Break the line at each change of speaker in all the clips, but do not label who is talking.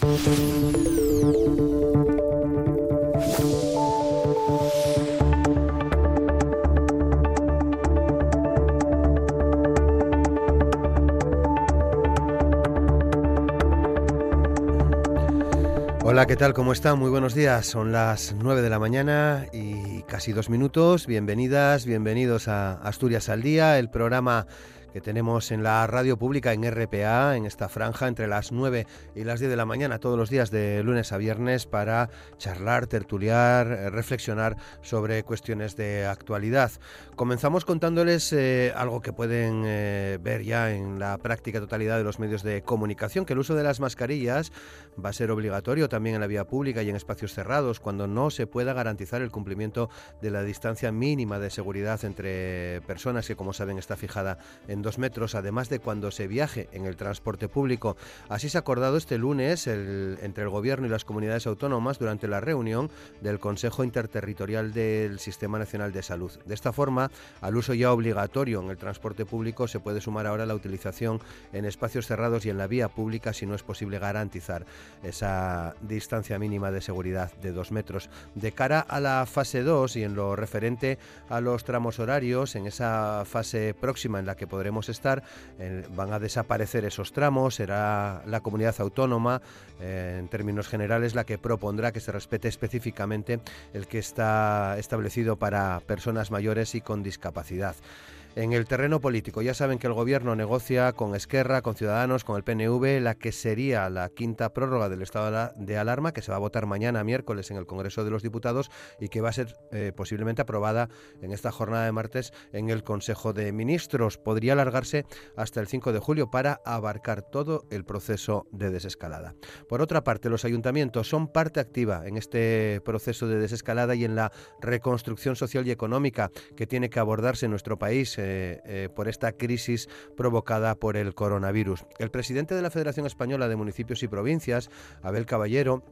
Hola, ¿qué tal? ¿Cómo están? Muy buenos días. Son las 9 de la mañana y casi dos minutos. Bienvenidas, bienvenidos a Asturias al Día, el programa que tenemos en la radio pública en RPA, en esta franja entre las 9 y las 10 de la mañana, todos los días de lunes a viernes, para charlar, tertuliar, eh, reflexionar sobre cuestiones de actualidad. Comenzamos contándoles eh, algo que pueden eh, ver ya en la práctica totalidad de los medios de comunicación, que el uso de las mascarillas va a ser obligatorio también en la vía pública y en espacios cerrados, cuando no se pueda garantizar el cumplimiento de la distancia mínima de seguridad entre personas, que como saben está fijada en dos metros, además de cuando se viaje en el transporte público. Así se ha acordado este lunes entre el Gobierno y las comunidades autónomas durante la reunión del Consejo Interterritorial del Sistema Nacional de Salud. De esta forma, al uso ya obligatorio en el transporte público se puede sumar ahora la utilización en espacios cerrados y en la vía pública si no es posible garantizar esa distancia mínima de seguridad de dos metros. De cara a la fase 2 y en lo referente a los tramos horarios, en esa fase próxima en la que podremos estar. van a desaparecer esos tramos, será la comunidad autónoma, eh, en términos generales, la que propondrá que se respete específicamente el que está establecido para personas mayores y con discapacidad. En el terreno político, ya saben que el Gobierno negocia con Esquerra, con Ciudadanos, con el PNV, la que sería la quinta prórroga del estado de alarma, que se va a votar mañana miércoles en el Congreso de los Diputados y que va a ser eh, posiblemente aprobada en esta jornada de martes en el Consejo de Ministros. Podría alargarse hasta el 5 de julio para abarcar todo el proceso de desescalada. Por otra parte, los ayuntamientos son parte activa en este proceso de desescalada y en la reconstrucción social y económica que tiene que abordarse en nuestro país eh, por esta crisis provocada por el coronavirus. El presidente de la Federación Española de Municipios y Provincias, Abel Caballero,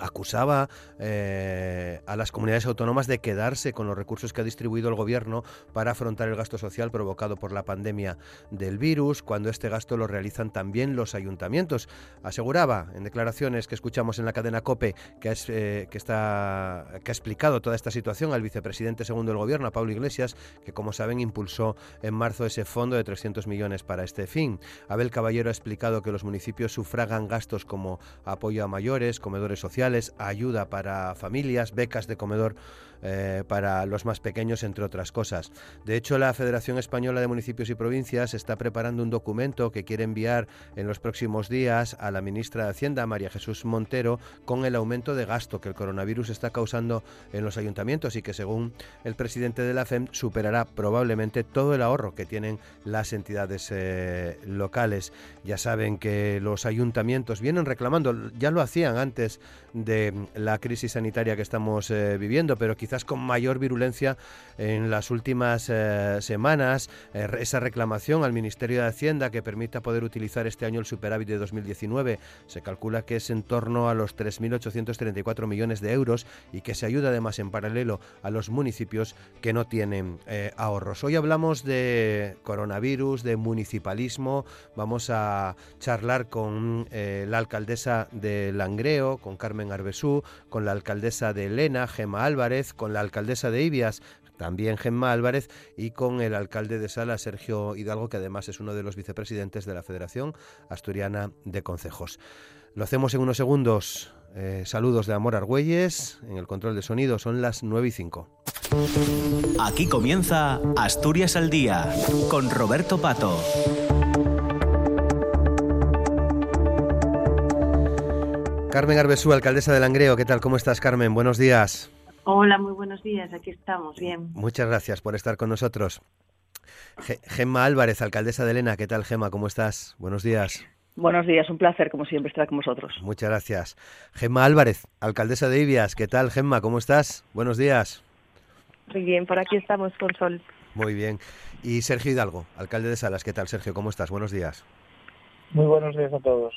acusaba eh, a las comunidades autónomas de quedarse con los recursos que ha distribuido el gobierno para afrontar el gasto social provocado por la pandemia del virus, cuando este gasto lo realizan también los ayuntamientos. Aseguraba en declaraciones que escuchamos en la cadena COPE que, es, eh, que, está, que ha explicado toda esta situación al vicepresidente segundo del gobierno, a Pablo Iglesias, que como saben impulsó en marzo ese fondo de 300 millones para este fin. Abel Caballero ha explicado que los municipios sufragan gastos como apoyo a mayores, comedores sociales, ayuda para familias, becas de comedor eh, para los más pequeños, entre otras cosas. De hecho, la Federación Española de Municipios y Provincias está preparando un documento que quiere enviar en los próximos días a la ministra de Hacienda, María Jesús Montero, con el aumento de gasto que el coronavirus está causando en los ayuntamientos y que, según el presidente de la FEM, superará probablemente todo el ahorro que tienen las entidades eh, locales. Ya saben que los ayuntamientos vienen reclamando, ya lo hacían antes de la crisis sanitaria que estamos eh, viviendo, pero quizás con mayor virulencia en las últimas eh, semanas, eh, esa reclamación al Ministerio de Hacienda que permita poder utilizar este año el superávit de 2019. Se calcula que es en torno a los 3.834 millones de euros y que se ayuda además en paralelo a los municipios que no tienen ahorros. Hoy hablamos de coronavirus, de municipalismo. Vamos a charlar con la alcaldesa de Langreo, con Carmen Arbesú, con la alcaldesa de Elena, Gema Álvarez, con la alcaldesa de Ibias, también Gemma Álvarez, y con el alcalde de Sala, Sergio Hidalgo, que además es uno de los vicepresidentes de la Federación Asturiana de Concejos. Lo hacemos en unos segundos. Eh, saludos de Amor Argüelles. En el control de sonido son las 9 y 5.
Aquí comienza Asturias al Día con Roberto Pato.
Carmen Arbesú, alcaldesa de Langreo. ¿Qué tal? ¿Cómo estás, Carmen? Buenos días.
Hola, muy buenos días. Aquí estamos, bien.
Muchas gracias por estar con nosotros. Gemma Álvarez, alcaldesa de Elena. ¿Qué tal, Gemma? ¿Cómo estás? Buenos días.
Buenos días, un placer, como siempre, estar con vosotros.
Muchas gracias. Gemma Álvarez, alcaldesa de Ibias. ¿Qué tal, Gemma? ¿Cómo estás? Buenos días.
Muy bien, por aquí estamos con Sol.
Muy bien. Y Sergio Hidalgo, alcalde de Salas. ¿Qué tal, Sergio? ¿Cómo estás? Buenos días.
Muy buenos días a todos.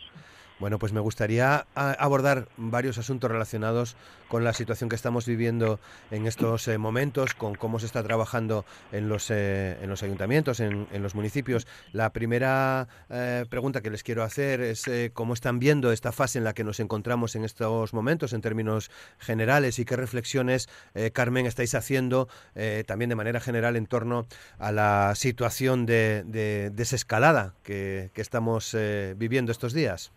Bueno, pues me gustaría abordar varios asuntos relacionados con la situación que estamos viviendo en estos eh, momentos, con cómo se está trabajando en los, eh, ayuntamientos, en, los municipios. La primera eh, pregunta que les quiero hacer es cómo están viendo esta fase en la que nos encontramos en estos momentos en términos generales y qué reflexiones, Carmen, estáis haciendo también de manera general en torno a la situación de, desescalada que estamos viviendo estos días.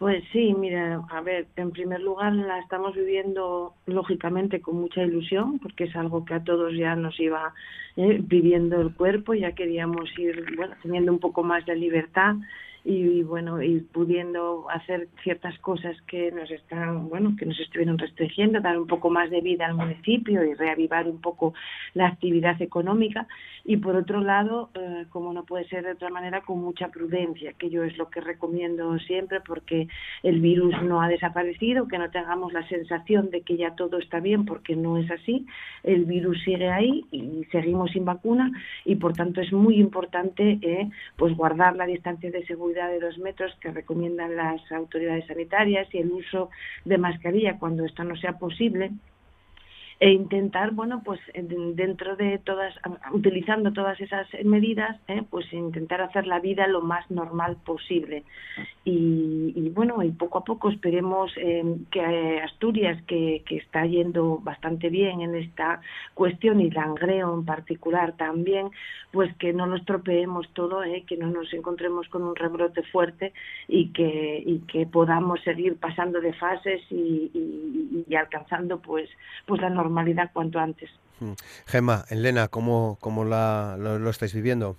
Pues sí, mira, a ver, en primer lugar la estamos viviendo lógicamente con mucha ilusión, porque es algo que a todos ya nos iba eh, pidiendo el cuerpo, ya queríamos ir, bueno, teniendo un poco más de libertad y, bueno y pudiendo hacer ciertas cosas que nos están bueno que nos estuvieron restringiendo dar un poco más de vida al municipio y reavivar un poco la actividad económica. Y por otro lado eh, como no puede ser de otra manera con mucha prudencia que yo es lo que recomiendo siempre porque el virus no ha desaparecido que no tengamos la sensación de que ya todo está bien porque no es así. El virus sigue ahí y seguimos sin vacuna y por tanto es muy importante eh, pues guardar la distancia de seguridad de dos metros que recomiendan las autoridades sanitarias y el uso de mascarilla cuando esto no sea posible e intentar, bueno, pues dentro de todas, utilizando todas esas medidas, ¿eh? pues intentar hacer la vida lo más normal posible. Y, bueno, y poco a poco esperemos eh, que Asturias, que, que, está yendo bastante bien en esta cuestión, y Langreo en particular también, pues que no nos tropeemos todo, ¿eh? que no nos encontremos con un rebrote fuerte y que, y que podamos seguir pasando de fases y, y, alcanzando pues, pues la normalidad normalidad cuanto antes. Mm.
Gemma, Elena, ¿cómo, cómo la, lo, estáis viviendo?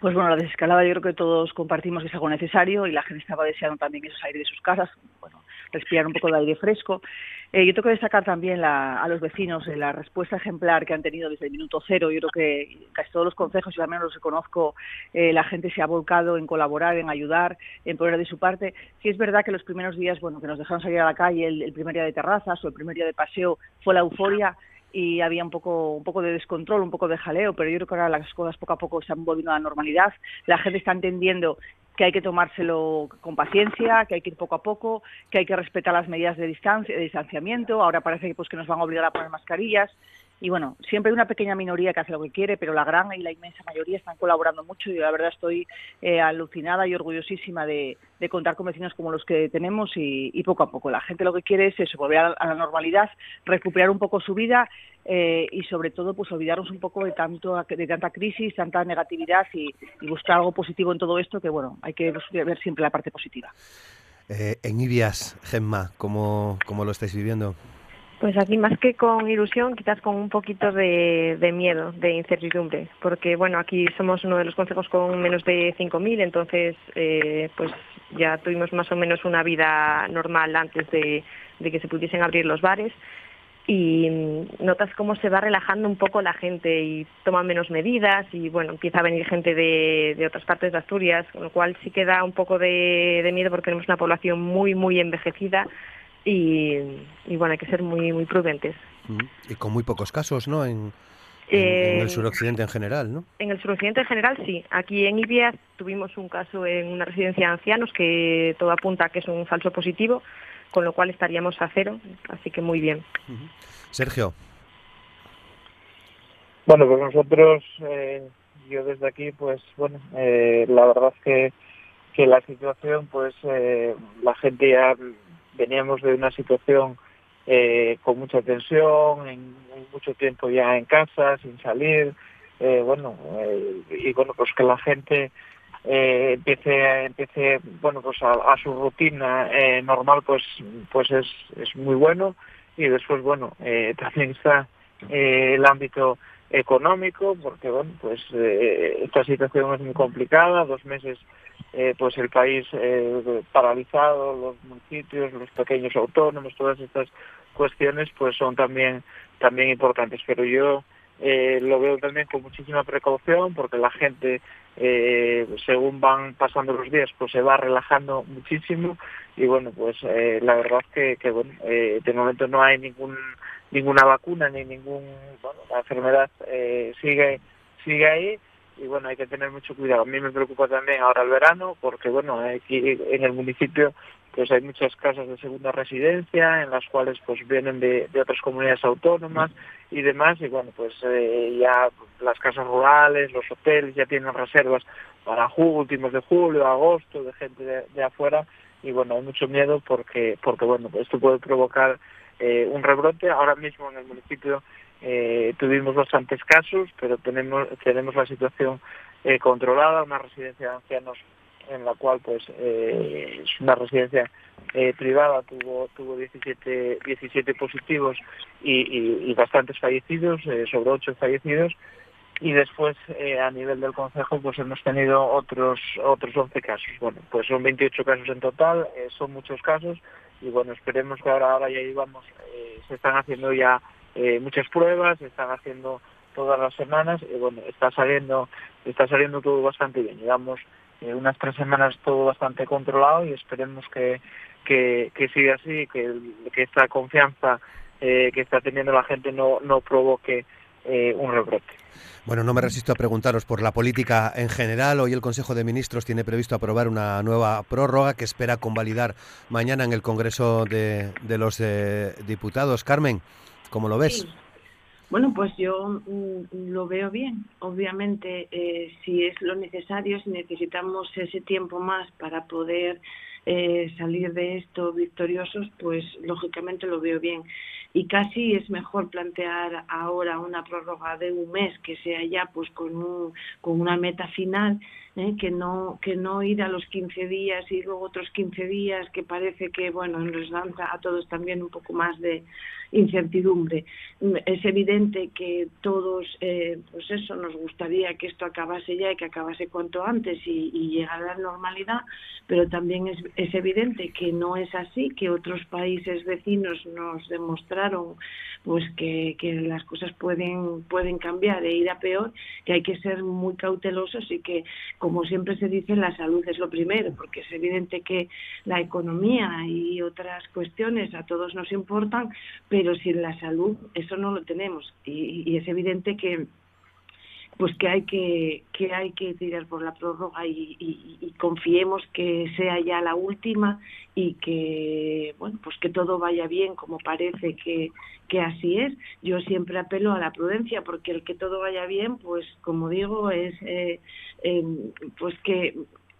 Pues bueno, la desescalada yo creo que todos compartimos que es algo necesario y la gente estaba deseando también eso, salir de sus casas, bueno, respirar un poco de aire fresco. Eh, yo tengo que destacar también la, a los vecinos la respuesta ejemplar que han tenido desde el minuto cero. Yo creo que casi todos los consejos, y al menos los reconozco, eh, la gente se ha volcado en colaborar, en ayudar, en poner de su parte. Sí es verdad que los primeros días, bueno, que nos dejaron salir a la calle, el, el primer día de terrazas o el primer día de paseo, fue la euforia y había un poco, un poco de descontrol, un poco de jaleo, pero yo creo que ahora las cosas poco a poco se han volviendo a la normalidad. La gente está entendiendo que hay que tomárselo con paciencia, que hay que ir poco a poco, que hay que respetar las medidas de distancia, de distanciamiento. Ahora parece que pues que nos van a obligar a poner mascarillas. Y bueno, siempre hay una pequeña minoría que hace lo que quiere, pero la gran y la inmensa mayoría están colaborando mucho y la verdad estoy eh, alucinada y orgullosísima de, contar con vecinos como los que tenemos y, poco a poco. La gente lo que quiere es eso, volver a, la normalidad, recuperar un poco su vida eh, y sobre todo pues olvidarnos un poco de tanto de tanta crisis, tanta negatividad y, buscar algo positivo en todo esto que bueno, hay que ver siempre la parte positiva.
Eh, en Ibias, Gemma, ¿cómo, ¿cómo lo estáis viviendo?
Pues aquí más que con ilusión, quizás con un poquito de, miedo, de incertidumbre, porque bueno, aquí somos uno de los consejos con menos de 5.000, entonces eh, pues ya tuvimos más o menos una vida normal antes de, que se pudiesen abrir los bares. Y notas cómo se va relajando un poco la gente y toma menos medidas y bueno, empieza a venir gente de, otras partes de Asturias, con lo cual sí que da un poco de, de miedo porque tenemos una población muy, muy envejecida y, bueno, hay que ser muy, muy prudentes.
Y con muy pocos casos, ¿no? En, en, el eh, suroccidente en general, ¿no?
En el suroccidente en general, sí. Aquí en Ibias tuvimos un caso en una residencia de ancianos que todo apunta a que es un falso positivo, con lo cual estaríamos a cero, así que muy bien.
Sergio.
Bueno, pues nosotros, eh, yo desde aquí, pues bueno, eh, la verdad es que, que la situación, pues la gente ya veníamos de una situación eh, con mucha tensión, en, mucho tiempo ya en casa, sin salir, eh, bueno, eh, y bueno, pues que la gente empiece, empiece, bueno, pues a, su rutina normal, pues, pues es, es muy bueno, y después, bueno, también está el ámbito económico, porque bueno, pues esta situación es muy complicada, dos meses eh, pues el país eh, paralizado, los municipios, los pequeños autónomos, todas estas cuestiones pues son también también importantes. Pero yo eh, lo veo también con muchísima precaución porque la gente según van pasando los días pues se va relajando muchísimo y bueno pues la verdad que, que bueno de momento no hay ningún ninguna vacuna ni ningún bueno la enfermedad sigue sigue ahí y bueno, hay que tener mucho cuidado. A mí me preocupa también ahora el verano porque bueno, aquí en el municipio pues hay muchas casas de segunda residencia en las cuales pues vienen de, otras comunidades autónomas y demás y bueno pues eh, ya las casas rurales los hoteles ya tienen reservas para últimos de julio agosto de gente de, afuera y bueno hay mucho miedo porque porque bueno esto puede provocar eh, un rebrote ahora mismo en el municipio eh, tuvimos bastantes casos pero tenemos tenemos la situación controlada una residencia de ancianos en la cual pues eh, es una residencia eh, privada tuvo tuvo 17 17 positivos y, y, bastantes fallecidos eh, sobre 8 fallecidos. Y después a nivel del consejo pues hemos tenido otros otros 11 casos. Bueno pues son 28 casos en total son muchos casos y bueno esperemos que ahora ahora ya íbamos se están haciendo ya muchas pruebas están haciendo todas las semanas y bueno está saliendo está saliendo todo bastante bien digamos unas tres semanas todo bastante controlado y esperemos que, que, siga así, que, que esta confianza eh, que está teniendo la gente no, no provoque eh, un rebrote.
Bueno, no me resisto a preguntaros por la política en general. Hoy el Consejo de Ministros tiene previsto aprobar una nueva prórroga que espera convalidar mañana en el Congreso de, de los eh, Diputados. Carmen, ¿cómo lo ves?
Bueno, pues yo mm, lo veo bien. Obviamente, eh, si es lo necesario, si necesitamos ese tiempo más para poder eh, salir de esto victoriosos, pues lógicamente lo veo bien. Y casi es mejor plantear ahora una prórroga de un mes que sea ya pues con, un, con una meta final, ¿eh? que no que no ir a los 15 días y luego otros 15 días que parece que bueno nos lanza a todos también un poco más de incertidumbre. Es evidente que todos, eh, pues eso, nos gustaría que esto acabase ya y que acabase cuanto antes y, y llegara a la normalidad, pero también es, es evidente que no es así, que otros países vecinos nos demostraron pues que, que las cosas pueden, pueden cambiar e ir a peor, que hay que ser muy cautelosos y que, como siempre se dice, la salud es lo primero, porque es evidente que la economía y otras cuestiones a todos nos importan, pero sin la salud eso no lo tenemos. Y, es evidente que pues que hay que, que hay que tirar por la prórroga y, confiemos que sea ya la última y que bueno pues que todo vaya bien como parece que, que así es yo siempre apelo a la prudencia porque el que todo vaya bien pues como digo es eh, pues que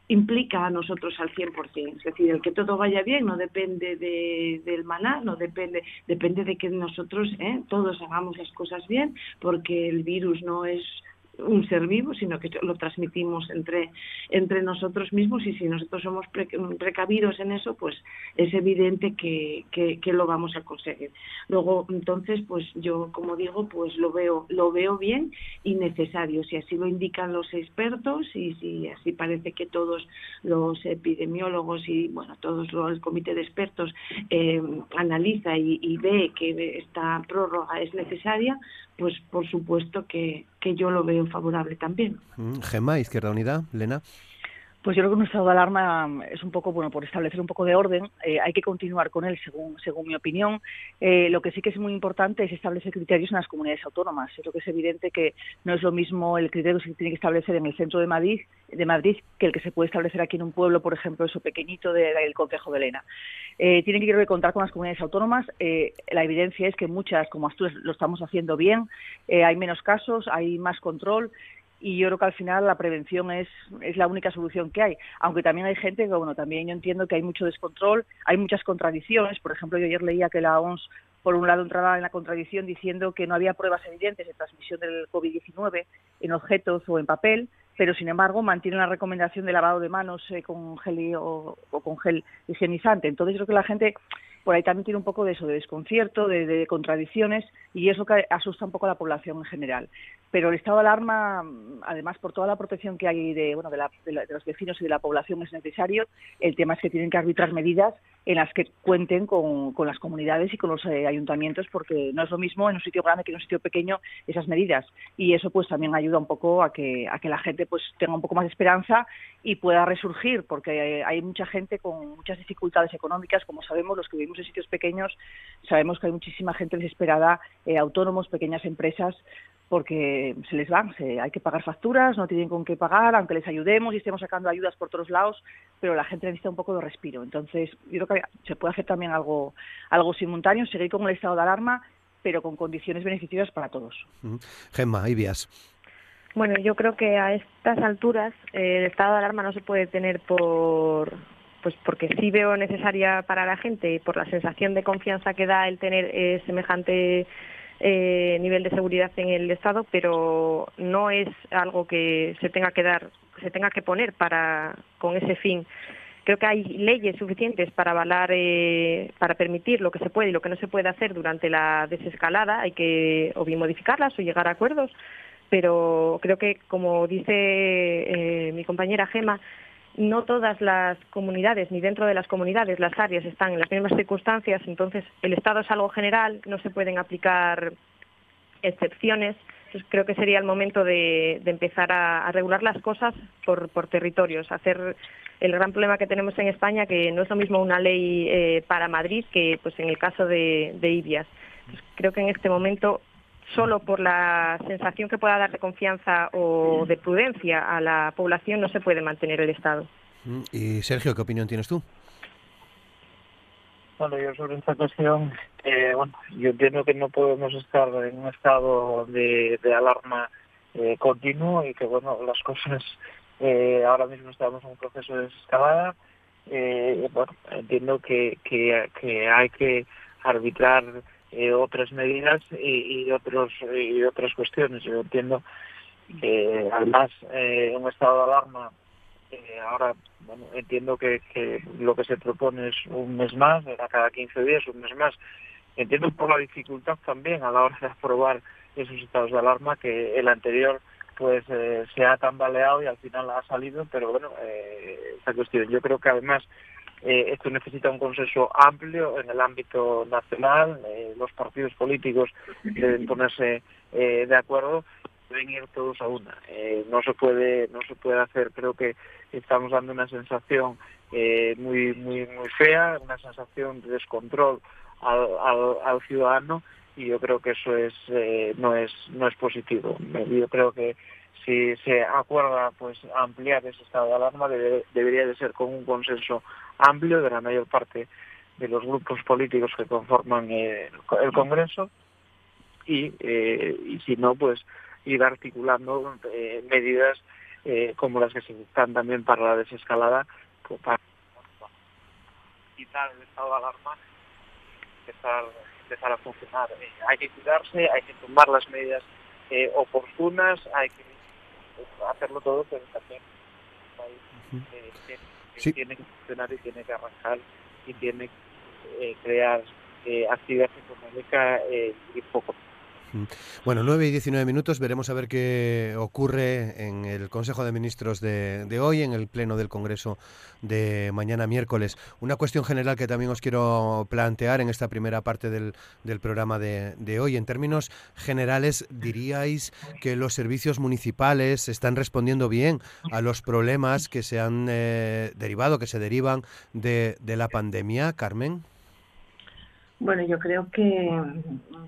implica a nosotros al 100%. Es decir, el que todo vaya bien no depende de, del maná, no depende, depende de que nosotros ¿eh? todos hagamos las cosas bien, porque el virus no es un ser vivo, sino que lo transmitimos entre, entre nosotros mismos y si nosotros somos precavidos en eso, pues es evidente que, que, lo vamos a conseguir. Luego, entonces, pues yo, como digo, pues lo veo, lo veo bien y necesario, si así lo indican los expertos y si así parece que todos los epidemiólogos y, bueno, todos los, el comité de expertos eh, analiza y, y ve que esta prórroga es necesaria, pues por supuesto que, que yo lo veo favorable también.
Mm, Gema, Izquierda Unida, Lena.
Pues yo creo que un estado de alarma es un poco, bueno, por establecer un poco de orden, eh, hay que continuar con él, según, según mi opinión. Eh, lo que sí que es muy importante es establecer criterios en las comunidades autónomas. Creo que es evidente que no es lo mismo el criterio que se tiene que establecer en el centro de Madrid, de Madrid que el que se puede establecer aquí en un pueblo, por ejemplo, eso pequeñito del Concejo de Lena. Eh, tienen que contar con las comunidades autónomas. Eh, la evidencia es que muchas, como Asturias, lo estamos haciendo bien. hay menos casos, hay más control y yo creo que al final la prevención es, es la única solución que hay. Aunque también hay gente que, bueno, también yo entiendo que hay mucho descontrol, hay muchas contradicciones. Por ejemplo, yo ayer leía que la OMS, por un lado, entraba en la contradicción diciendo que no había pruebas evidentes de transmisión del COVID-19 en objetos o en papel, pero sin embargo mantiene la recomendación de lavado de manos eh, con gel o, o, con gel higienizante. Entonces creo que la gente por ahí también tiene un poco de eso, de desconcierto, de, contradicciones, y eso que asusta un poco a la población en general. Pero el estado de alarma, además, por toda la protección que hay de, bueno, de, los vecinos y de la población es necesario, el tema es que tienen que arbitrar medidas en las que cuenten con, las comunidades y con los eh, ayuntamientos, porque no es lo mismo en un sitio grande que en un sitio pequeño esas medidas. Y eso pues también ayuda un poco a que, a que la gente pues tenga un poco más de esperanza y pueda resurgir, porque hay mucha gente con muchas dificultades económicas, como sabemos, los que vivimos en sitios pequeños, sabemos que hay muchísima gente desesperada, eh, autónomos, pequeñas empresas, porque se les van, se, hay que pagar facturas, no tienen con qué pagar, aunque les ayudemos y estemos sacando ayudas por todos lados, pero la gente necesita un poco de respiro. Entonces, yo creo que se puede hacer también algo, algo simultáneo, seguir con el estado de alarma, pero con condiciones beneficiosas para todos.
Gemma, Ibias.
Bueno, yo creo que a estas alturas eh, el estado de alarma no se puede tener por pues porque sí veo necesaria para la gente por la sensación de confianza que da el tener eh, semejante eh, nivel de seguridad en el Estado, pero no es algo que se tenga que dar, se tenga que poner para con ese fin. Creo que hay leyes suficientes para avalar, eh, para permitir lo que se puede y lo que no se puede hacer durante la desescalada. Hay que o bien modificarlas o llegar a acuerdos, pero creo que, como dice mi compañera Gema, no todas las comunidades, ni dentro de las comunidades, las áreas están en las mismas circunstancias, entonces el Estado es algo general, no se pueden aplicar excepciones. Entonces creo que sería el momento de, empezar a, regular las cosas por, territorios, hacer el gran problema que tenemos en España, que no es lo mismo una ley eh, para Madrid que pues en el caso de, de Ibias. creo que en este momento solo por la sensación que pueda dar de confianza o de prudencia a la población no se puede mantener el Estado.
Mm, y Sergio, ¿qué opinión tienes tú?
Bueno, yo sobre esta cuestión, eh, bueno, yo entiendo que no podemos estar en un estado de, alarma eh, continuo y que, bueno, las cosas eh, ahora mismo estamos en un proceso de desescalada. bueno, entiendo que, que, que hay que arbitrar eh, otras medidas y, otros y otras cuestiones. Yo entiendo que además eh, un estado de alarma eh, ahora bueno, entiendo que, que, lo que se propone es un mes más, cada 15 días, un mes más. Entiendo por la dificultad también a la hora de aprobar esos estados de alarma que el anterior pues se ha tambaleado y al final ha salido, pero bueno, esta cuestión. Yo creo que además eh, esto necesita un consenso amplio en el ámbito nacional. Eh, los partidos políticos deben ponerse eh, de acuerdo, deben ir todos a una. no se puede no se puede hacer. Creo que estamos dando una sensación muy muy muy fea, una sensación de descontrol al, al, ciudadano y yo creo que eso es no es no es positivo. Yo creo que si se acuerda pues ampliar ese estado de alarma debería de ser con un consenso amplio de la mayor parte de los grupos políticos que conforman el, Congreso y, eh, y si no, pues ir articulando eh, medidas eh, como las que se están también para la desescalada, pues, para quitar el estado de alarma empezar, empezar a funcionar. hay que cuidarse, hay que tomar las medidas oportunas, hay que hacerlo todo, pero también tiene que funcionar y tiene que arrancar y tiene que eh, crear eh, actividad económica eh, y poco
bueno, 9 y 19 minutos, veremos a ver qué ocurre en el Consejo de Ministros de, hoy, en el Pleno del Congreso de mañana miércoles. Una cuestión general que también os quiero plantear en esta primera parte del, programa de, hoy. En términos generales, ¿diríais que los servicios municipales están respondiendo bien a los problemas que se han eh, derivado, que se derivan de, de la pandemia, Carmen?
Bueno, yo creo que,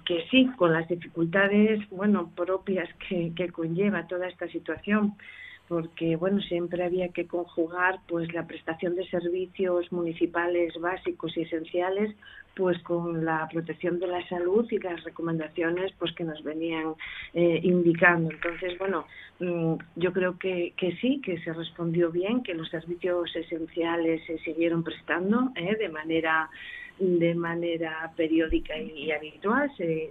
que sí, con las dificultades, bueno, propias que, que conlleva toda esta situación, porque bueno siempre había que conjugar pues la prestación de servicios municipales básicos y esenciales pues con la protección de la salud y las recomendaciones pues que nos venían eh, indicando. Entonces bueno mm, yo creo que, que sí que se respondió bien que los servicios esenciales se siguieron prestando eh, de manera de manera periódica y, habitual. Se,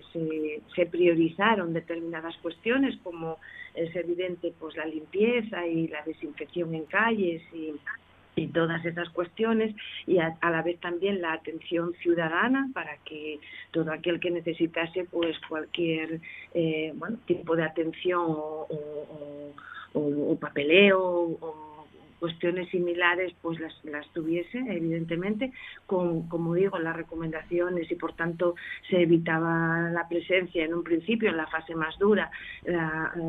se, priorizaron determinadas cuestiones como es evidente pues la limpieza y la desinfección en calles y, y todas esas cuestiones y a, la vez también la atención ciudadana para que todo aquel que necesitase pues cualquier eh, bueno, tipo de atención o, o, o papeleo o cuestiones similares pues las, las tuviese evidentemente. Con como digo las recomendaciones y por tanto se evitaba la presencia en un principio en la fase más dura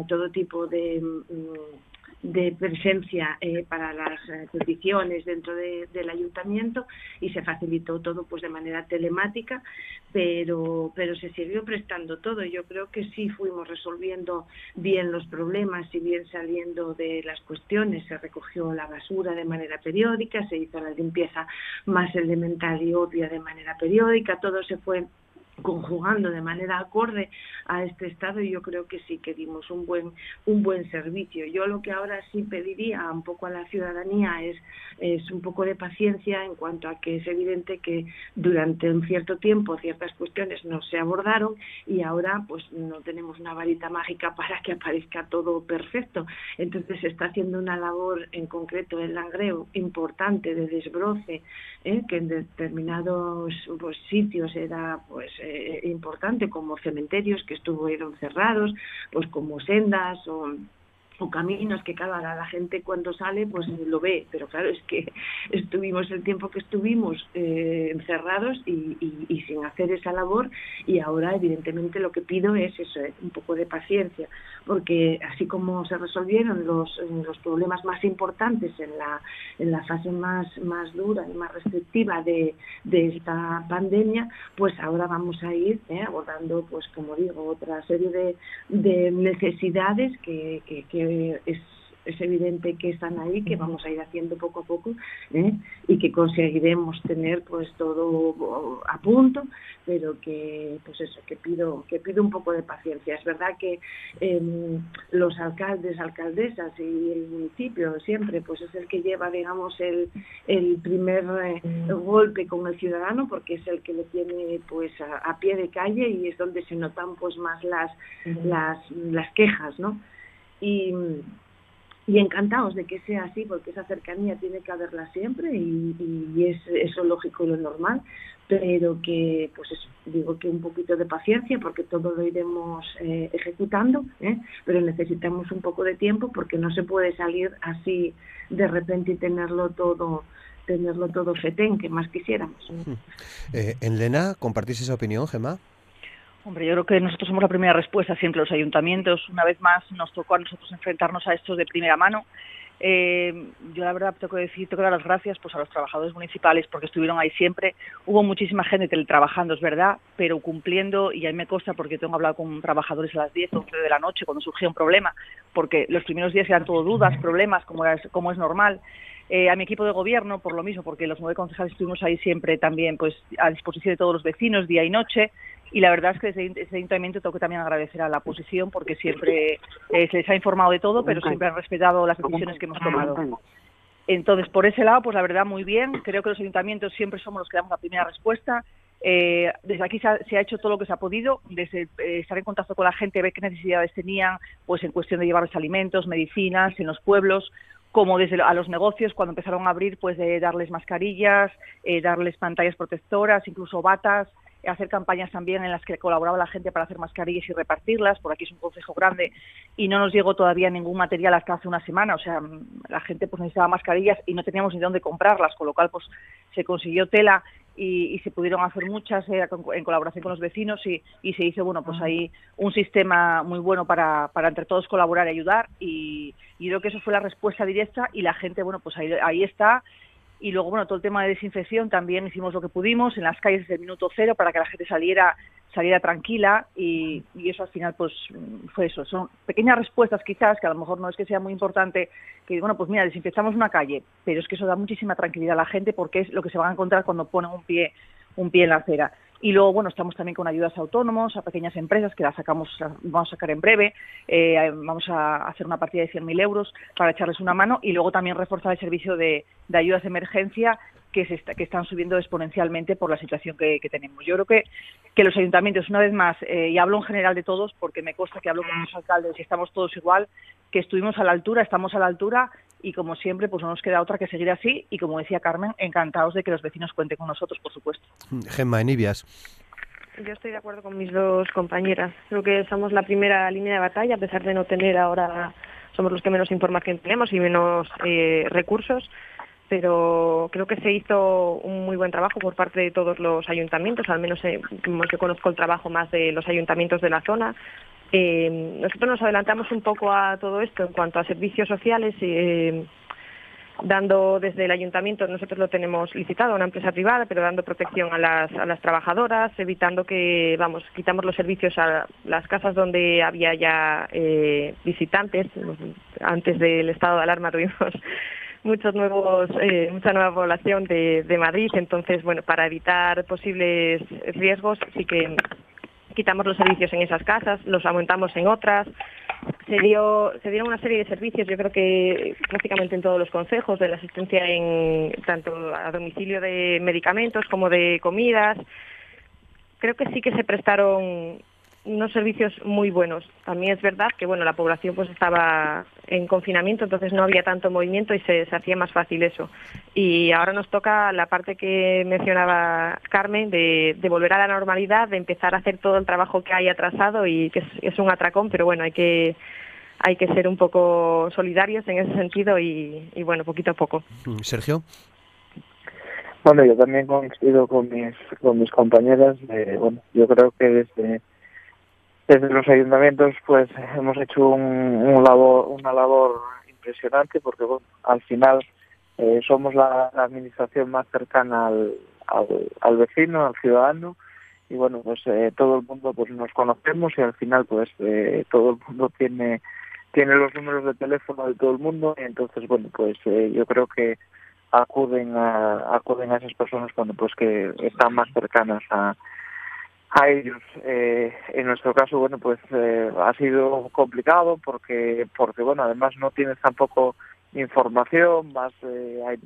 todo tipo de mm, de presencia eh, para las eh, peticiones dentro del ayuntamiento y se facilitó todo pues de manera telemática, pero, pero se siguió prestando todo. Yo creo que sí fuimos resolviendo bien los problemas y bien saliendo de las cuestiones. Se recogió la basura de manera periódica, se hizo la limpieza más elemental y obvia de manera periódica, todo se fue conjugando de manera acorde a este estado y yo creo que sí que dimos un buen un buen servicio. Yo lo que ahora sí pediría un poco a la ciudadanía es es un poco de paciencia en cuanto a que es evidente que durante un cierto tiempo ciertas cuestiones no se abordaron y ahora pues no tenemos una varita mágica para que aparezca todo perfecto. Entonces se está haciendo una labor en concreto en Langreo importante de desbroce ¿eh? que en determinados pues, sitios era pues eh, importante como cementerios que estuvieron cerrados, pues como sendas o o caminos que cada la gente cuando sale pues lo ve pero claro es que estuvimos el tiempo que estuvimos eh, encerrados y, y, sin hacer esa labor y ahora evidentemente lo que pido es eso eh, un poco de paciencia porque así como se resolvieron los, los problemas más importantes en la en la fase más más dura y más restrictiva de, de esta pandemia pues ahora vamos a ir eh, abordando pues como digo otra serie de, de necesidades que, que es, es evidente que están ahí, que vamos a ir haciendo poco a poco ¿eh? y que conseguiremos tener pues todo a punto, pero que pues eso, que pido que pido un poco de paciencia. Es verdad que eh, los alcaldes, alcaldesas y el municipio siempre pues es el que lleva digamos el, el primer eh, golpe con el ciudadano porque es el que le tiene pues a, a, pie de calle y es donde se notan pues más las las las quejas, ¿no? Y, y encantados de que sea así, porque esa cercanía tiene que haberla siempre y, es eso lógico y lo normal, pero que, pues eso, digo que un poquito de paciencia porque todo lo iremos eh, ejecutando, ¿eh? pero necesitamos un poco de tiempo porque no se puede salir así de repente y tenerlo todo tenerlo todo fetén, que más quisiéramos.
Eh, en Lena, ¿compartís esa opinión, Gemma?
Hombre, yo creo que nosotros somos la primera respuesta siempre los ayuntamientos. Una vez más nos tocó a nosotros enfrentarnos a esto de primera mano. Eh, yo la verdad tengo que decir, tengo que dar las gracias pues a los trabajadores municipales porque estuvieron ahí siempre. Hubo muchísima gente teletrabajando, es verdad, pero cumpliendo, y ahí me consta porque tengo hablado con trabajadores a las 10, 11 de la noche cuando surgía un problema, porque los primeros días eran todo dudas, problemas, como es, como es normal. Eh, a mi equipo de gobierno, por lo mismo, porque los nueve concejales estuvimos ahí siempre también pues a disposición de todos los vecinos, día y noche y la verdad es que ese, ayuntamiento tengo que también agradecer a la oposición porque siempre eh, se les ha informado de todo, pero siempre han respetado las decisiones que hemos tomado. Entonces, por ese lado, pues la verdad, muy bien. Creo que los ayuntamientos siempre somos los que damos la primera respuesta. Eh, desde aquí se ha, hecho todo lo que se ha podido, desde eh, estar en contacto con la gente, ver qué necesidades tenían, pues en cuestión de llevarles alimentos, medicinas en los pueblos, como desde a los negocios cuando empezaron a abrir, pues de darles mascarillas, eh, darles pantallas protectoras, incluso batas, hacer campañas también en las que colaboraba la gente para hacer mascarillas y repartirlas, por aquí es un consejo grande y no nos llegó todavía ningún material hasta hace una semana, o sea, la gente pues necesitaba mascarillas y no teníamos ni dónde comprarlas, con lo cual pues se consiguió tela y, se pudieron hacer muchas eh, en colaboración con los vecinos y, se hizo, bueno, pues ahí un sistema muy bueno para, para entre todos colaborar y ayudar. Y, y creo que eso fue la respuesta directa y la gente, bueno, pues ahí, ahí está y luego, bueno, todo el tema de desinfección también hicimos lo que pudimos en las calles desde el minuto cero para que la gente saliera saliera tranquila y, y, eso al final pues fue eso. Son pequeñas respuestas quizás que a lo mejor no es que sea muy importante que, bueno, pues mira, desinfectamos una calle, pero es que eso da muchísima tranquilidad a la gente porque es lo que se van a encontrar cuando ponen un pie, un pie en la acera. Y luego, bueno, estamos también con ayudas a autónomos, a pequeñas empresas, que las sacamos, vamos a sacar en breve. Eh, vamos a hacer una partida de 100.000 euros para echarles una mano y luego también reforzar el servicio de, ayudas de emergencia que, se que están subiendo exponencialmente por la situación que, tenemos. Yo creo que, que los ayuntamientos, una vez más, eh, y hablo en general de todos porque me consta que hablo con los alcaldes y estamos todos igual, que estuvimos a la altura, estamos a la altura y como siempre pues no nos queda otra que seguir así y como decía Carmen, encantados de que los vecinos cuenten con nosotros, por supuesto.
Gemma Enibias.
Yo estoy de acuerdo con mis dos compañeras. Creo que somos la primera línea de batalla, a pesar de no tener ahora, somos los que menos información tenemos y menos eh, recursos, pero creo que se hizo un muy buen trabajo por parte de todos los ayuntamientos, al menos eh, yo conozco el trabajo más de los ayuntamientos de la zona, Eh, nosotros nos adelantamos un poco a todo esto en cuanto a servicios sociales. Eh, dando desde el ayuntamiento, nosotros lo tenemos licitado a una empresa privada, pero dando protección a las, a las trabajadoras, evitando que, vamos, quitamos los servicios a las casas donde había ya eh, visitantes. Antes del estado de alarma tuvimos muchos nuevos, eh, mucha nueva población de, de Madrid, entonces, bueno, para evitar posibles riesgos, sí que quitamos los servicios en esas casas, los aumentamos en otras, se dio se dieron una serie de servicios yo creo que prácticamente en todos los consejos de la asistencia en tanto a domicilio de medicamentos como de comidas. Creo que sí que se prestaron unos servicios muy buenos. También es verdad que bueno la población pues estaba en confinamiento, entonces no había tanto movimiento y se, se hacía más fácil eso. Y ahora nos toca la parte que mencionaba Carmen de, de, volver a la normalidad, de empezar a hacer todo el trabajo que hay atrasado y que es, es un atracón, pero bueno hay que hay que ser un poco solidarios en ese sentido y, y bueno poquito a poco.
Mm, Sergio.
Bueno, yo también coincido con mis con mis compañeras. Eh, bueno, yo creo que desde desde los ayuntamientos pues hemos hecho un, labor, una labor impresionante porque bueno, al final eh, somos la, administración más cercana al, al, al, vecino, al ciudadano y bueno pues eh, todo el mundo pues nos conocemos y al final pues eh, todo el mundo tiene tiene los números de teléfono de todo el mundo y entonces bueno pues eh, yo creo que acuden a acuden a esas personas cuando pues que están más cercanas a a ellos. Eh, en nuestro caso, bueno, pues eh, ha sido complicado porque, porque bueno, además no tienes tampoco información, más eh, hay,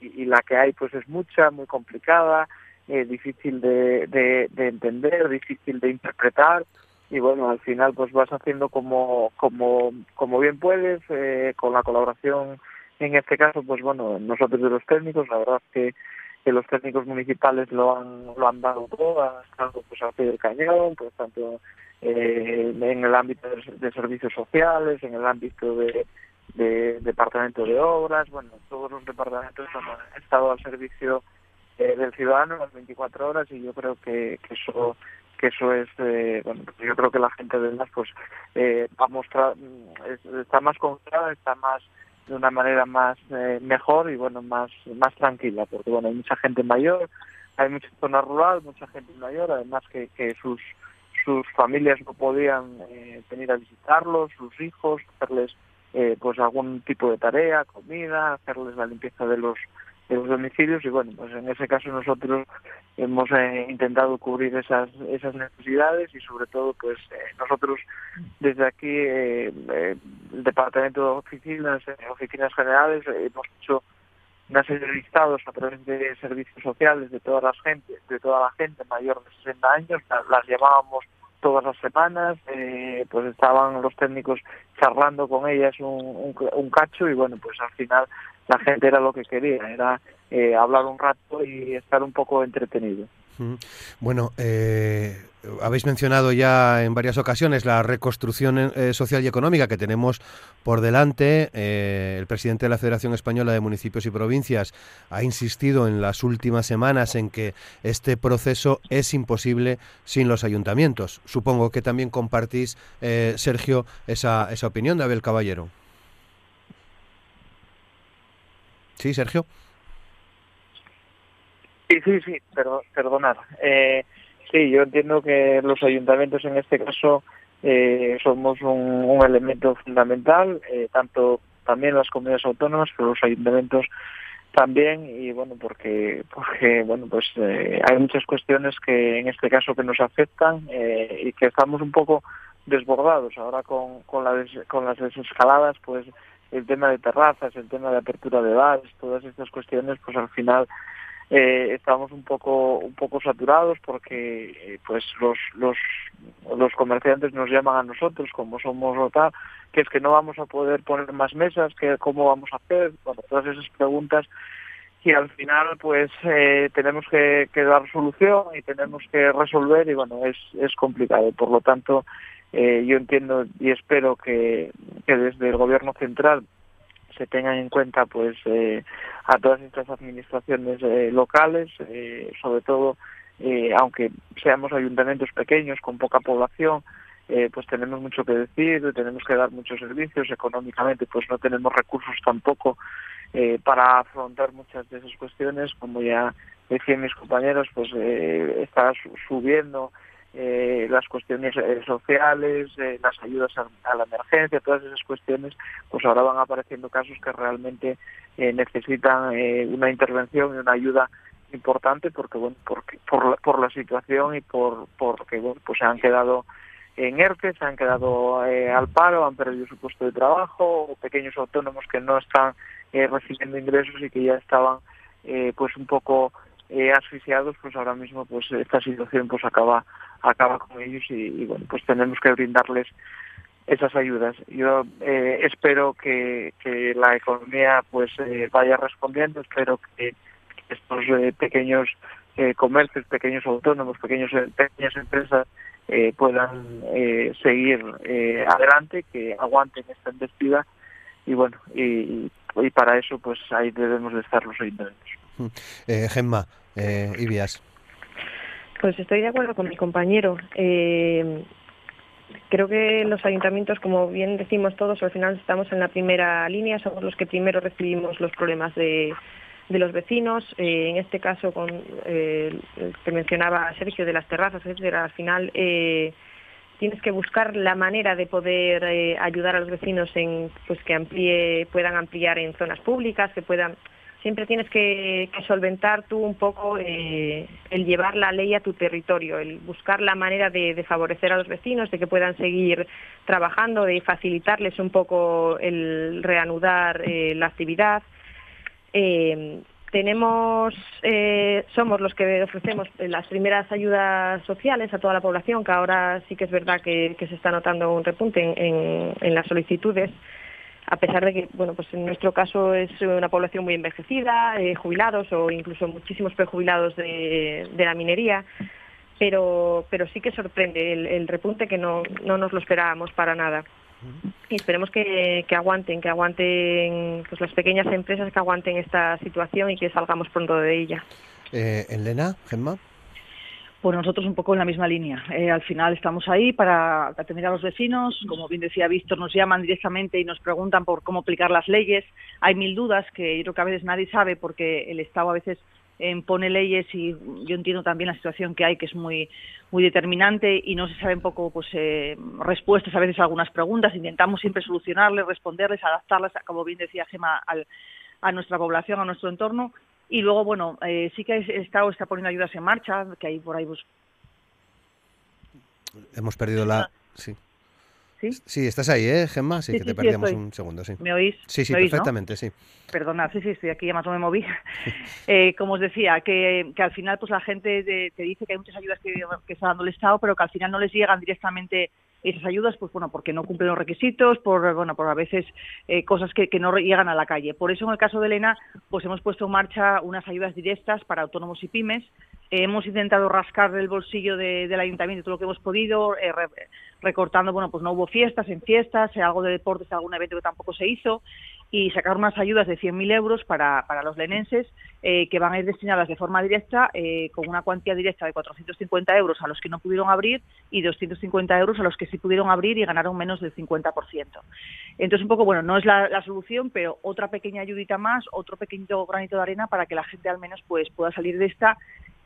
y, la que hay pues es mucha, muy complicada, eh, difícil de, de, de, entender, difícil de interpretar y bueno, al final pues vas haciendo como, como, como bien puedes, eh, con la colaboración en este caso, pues bueno, nosotros de los técnicos, la verdad que que los técnicos municipales lo han lo han dado todo, han estado pues al pie del cañón, pues tanto eh, en el ámbito de, servicios sociales, en el ámbito de, de, departamento de obras, bueno, todos los departamentos han estado al servicio eh, del ciudadano las 24 horas y yo creo que, que eso que eso es eh, bueno yo creo que la gente de las pues eh, va a mostrar está más confiada está más de una manera más eh, mejor y bueno más más tranquila porque bueno hay mucha gente mayor hay mucha zona rural mucha gente mayor además que, que sus sus familias no podían eh, venir a visitarlos sus hijos hacerles eh, pues algún tipo de tarea comida hacerles la limpieza de los de los domicilios y bueno pues en ese caso nosotros hemos eh, intentado cubrir esas esas necesidades y sobre todo pues eh, nosotros desde aquí eh, el departamento de oficinas oficinas generales hemos hecho una serie de listados a través de servicios sociales de todas las gente de toda la gente mayor de 60 años las, las llamábamos todas las semanas eh, pues estaban los técnicos charlando con ellas un, un cacho y bueno pues al final la gente era lo que quería, era eh, hablar un rato y estar un poco entretenido.
Bueno, eh, habéis mencionado ya en varias ocasiones la reconstrucción eh, social y económica que tenemos por delante. Eh, el presidente de la Federación Española de Municipios y Provincias ha insistido en las últimas semanas en que este proceso es imposible sin los ayuntamientos. Supongo que también compartís, Sergio, esa, esa opinión de Abel Caballero. Sí, Sergio.
Sí, sí, sí, perdón, perdonad. Eh, sí, yo entiendo que los ayuntamientos en este caso eh, somos un, un, elemento fundamental, eh, tanto también las comunidades autónomas, pero los ayuntamientos también y bueno porque porque bueno pues eh, hay muchas cuestiones que en este caso que nos afectan eh, y que estamos un poco desbordados ahora con con, la des, con las desescaladas pues el tema de terrazas el tema de apertura de bares todas estas cuestiones pues al final eh, estamos un poco un poco saturados porque eh, pues los los comerciantes nos llaman a nosotros como somos OTA que es que no vamos a poder poner más mesas que cómo vamos a hacer bueno todas esas preguntas y al final pues eh, tenemos que, que dar solución y tenemos que resolver y bueno es es complicado. Por lo tanto eh, yo entiendo y espero que, desde el gobierno central se tengan en cuenta pues eh, a todas estas administraciones eh, locales eh, sobre todo eh, aunque seamos ayuntamientos pequeños con poca población eh, pues tenemos mucho que decir, tenemos que dar muchos servicios, económicamente pues no tenemos recursos tampoco para afrontar muchas de esas cuestiones, como ya decían mis compañeros, pues está subiendo eh, las cuestiones eh, sociales, eh, las ayudas a, la emergencia, todas esas cuestiones, pues ahora van apareciendo casos que realmente necesitan una intervención y una ayuda importante porque bueno porque por, por la situación y por porque bueno pues se han quedado en ERTE, se han quedado al paro, han perdido su puesto de trabajo, o pequeños autónomos que no están recibiendo ingresos y que ya estaban pues un poco eh, asfixiados, pues ahora mismo pues esta situación pues acaba acaba con ellos y, bueno pues tenemos que brindarles esas ayudas. Yo eh, espero que, que, la economía pues eh, vaya respondiendo, espero que estos eh, pequeños comercios, pequeños autónomos, pequeños pequeñas empresas puedan seguir adelante, que aguanten esta embestida y bueno y, y, para eso pues ahí debemos de estar los ayuntamientos.
Eh, Gemma, eh, Ibias.
Pues estoy de acuerdo con mi compañero. Eh, creo que los ayuntamientos, como bien decimos todos, al final estamos en la primera línea, somos los que primero recibimos los problemas de, los vecinos. Eh, en este caso, con eh, que mencionaba Sergio de las terrazas, etcétera, al final tienes que buscar la manera de poder ayudar a los vecinos en pues que puedan ampliar en zonas públicas, que puedan siempre tienes que, solventar tú un poco eh, el llevar la ley a tu territorio, el buscar la manera de, favorecer a los vecinos, de que puedan seguir trabajando, de facilitarles un poco el reanudar eh, la actividad. Eh, tenemos, somos los que ofrecemos las primeras ayudas sociales a toda la población, que ahora sí que es verdad que, se está notando un repunte en las solicitudes a pesar de que, bueno, pues en nuestro caso es una población muy envejecida, eh, jubilados o incluso muchísimos prejubilados de, la minería, pero, pero sí que sorprende el, repunte que no, no nos lo esperábamos para nada. Y esperemos que, aguanten, que aguanten pues las pequeñas empresas que aguanten esta situación y que salgamos pronto de ella.
Eh, Elena, Gemma.
Pues nosotros un poco en la misma línea. Eh, al final estamos ahí para atender a los vecinos. Como bien decía Víctor, nos llaman directamente y nos preguntan por cómo aplicar las leyes. Hay mil dudas que yo creo que a veces nadie sabe porque el Estado a veces eh, pone leyes y yo entiendo también la situación que hay que es muy muy determinante y no se sabe un poco pues eh, respuestas a veces algunas preguntas intentamos siempre solucionarles responderles adaptarlas como bien decía Gema a nuestra población a nuestro entorno y luego, bueno, eh, sí que el Estado está poniendo ayudas en marcha, que hay por ahí... Pues...
Hemos perdido la... Sí.
¿Sí?
Sí, estás ahí, ¿eh, Gemma? Sí, que te perdíamos un segundo, sí.
¿Me oís?
Sí, sí, perfectamente, sí.
Perdona, sí, sí, estoy aquí, además no me moví. eh, como os decía, que, que, al final pues la gente te dice que hay muchas ayudas que, que está dando el Estado, pero que al final no les llegan directamente esas ayudas, pues bueno, porque no cumplen los requisitos, por bueno, por a veces eh, cosas que, no llegan a la calle. Por eso en el caso de Elena, pues hemos puesto en marcha unas ayudas directas para autónomos y pymes. hemos intentado rascar del bolsillo del ayuntamiento todo lo que hemos podido, eh, recortando, bueno, pues no hubo fiestas en fiestas, algo de deportes, algún evento que tampoco se hizo y sacar unas ayudas de 100.000 euros para, para los lenenses eh, que van a ir destinadas de forma directa eh, con una cuantía directa de 450 euros a los que no pudieron abrir y 250 euros a los que sí pudieron abrir y ganaron menos del 50%. Entonces, un poco, bueno, no es la, la solución, pero otra pequeña ayudita más, otro pequeño granito de arena para que la gente al menos pues pueda salir de esta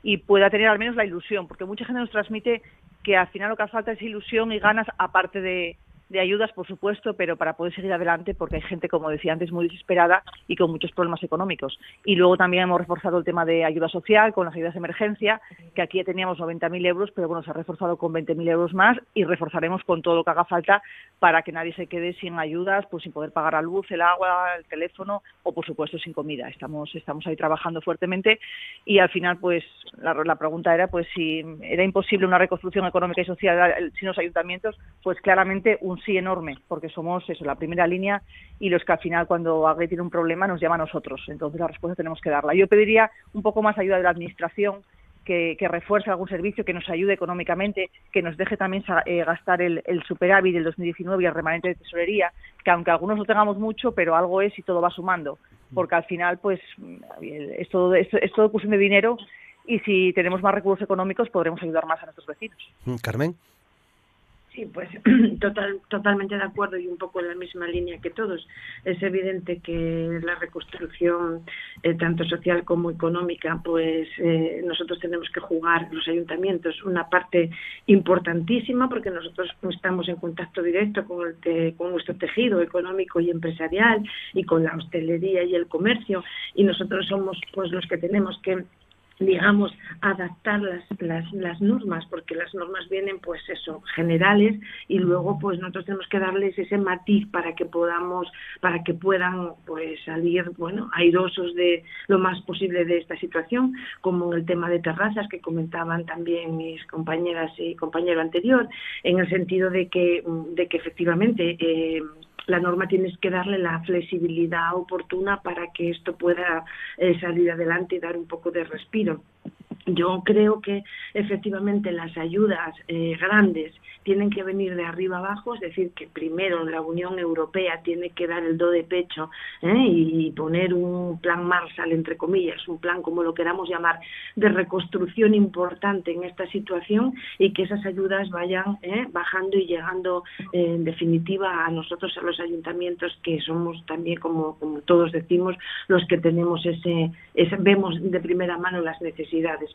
y pueda tener al menos la ilusión, porque mucha gente nos transmite que al final lo que hace falta es ilusión y ganas aparte de, de ayudas, por supuesto, pero para poder seguir adelante, porque hay gente, como decía antes, muy desesperada y con muchos problemas económicos. Y luego también hemos reforzado el tema de ayuda social con las ayudas de emergencia, que aquí ya teníamos 90.000 euros, pero bueno, se ha reforzado con 20.000 euros más y reforzaremos con todo lo que haga falta para que nadie se quede sin ayudas, pues sin poder pagar la luz, el agua, el teléfono o, por supuesto, sin comida. Estamos, estamos ahí trabajando fuertemente y al final, pues la, la pregunta era, pues si era imposible una reconstrucción económica y social sin los ayuntamientos, pues claramente un sí enorme, porque somos eso, la primera línea y los que al final cuando alguien tiene un problema nos llama a nosotros. Entonces la respuesta tenemos que darla. Yo pediría un poco más ayuda de la Administración, que, refuerce algún servicio, que nos ayude económicamente, que nos deje también eh, gastar el, superávit del 2019 y el remanente de tesorería, que aunque algunos no tengamos mucho, pero algo es y todo va sumando, porque al final pues es todo, es, es todo cuestión de dinero y si tenemos más recursos económicos podremos ayudar más a nuestros vecinos.
Carmen.
Sí, pues total, totalmente de acuerdo y un poco en la misma línea que todos. Es evidente que la reconstrucción, eh, tanto social como económica, pues eh, nosotros tenemos que jugar, los ayuntamientos, una parte importantísima porque nosotros estamos en contacto directo con, el con nuestro tejido económico y empresarial y con la hostelería y el comercio y nosotros somos pues los que tenemos que digamos, adaptar las, las, las, normas, porque las normas vienen, pues eso, generales, y luego, pues nosotros tenemos que darles ese matiz para que podamos, para que puedan, pues salir, bueno, airosos de lo más posible de esta situación, como el tema de terrazas que comentaban también mis compañeras y compañero anterior, en el sentido de que, de que efectivamente eh, la norma tienes que darle la flexibilidad oportuna para que esto pueda eh, salir adelante y dar un poco de respiro. Yo creo que efectivamente las ayudas eh, grandes tienen que venir de arriba abajo, es decir, que primero la Unión Europea tiene que dar el do de pecho ¿eh? y poner un plan Marshall, entre comillas, un plan como lo queramos llamar, de reconstrucción importante en esta situación y que esas ayudas vayan ¿eh? bajando y llegando en definitiva a nosotros, a los ayuntamientos, que somos también, como, como todos decimos, los que tenemos ese, vemos de primera mano las necesidades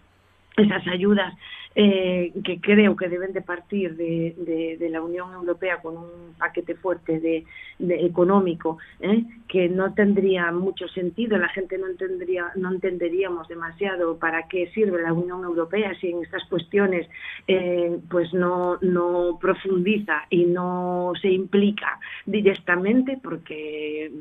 esas ayudas eh, que creo que deben de partir de, la Unión Europea con un paquete fuerte de, económico ¿eh? que no tendría mucho sentido la gente no entendería no entenderíamos demasiado para qué sirve la Unión Europea si en estas cuestiones eh, pues no no profundiza y no se implica directamente porque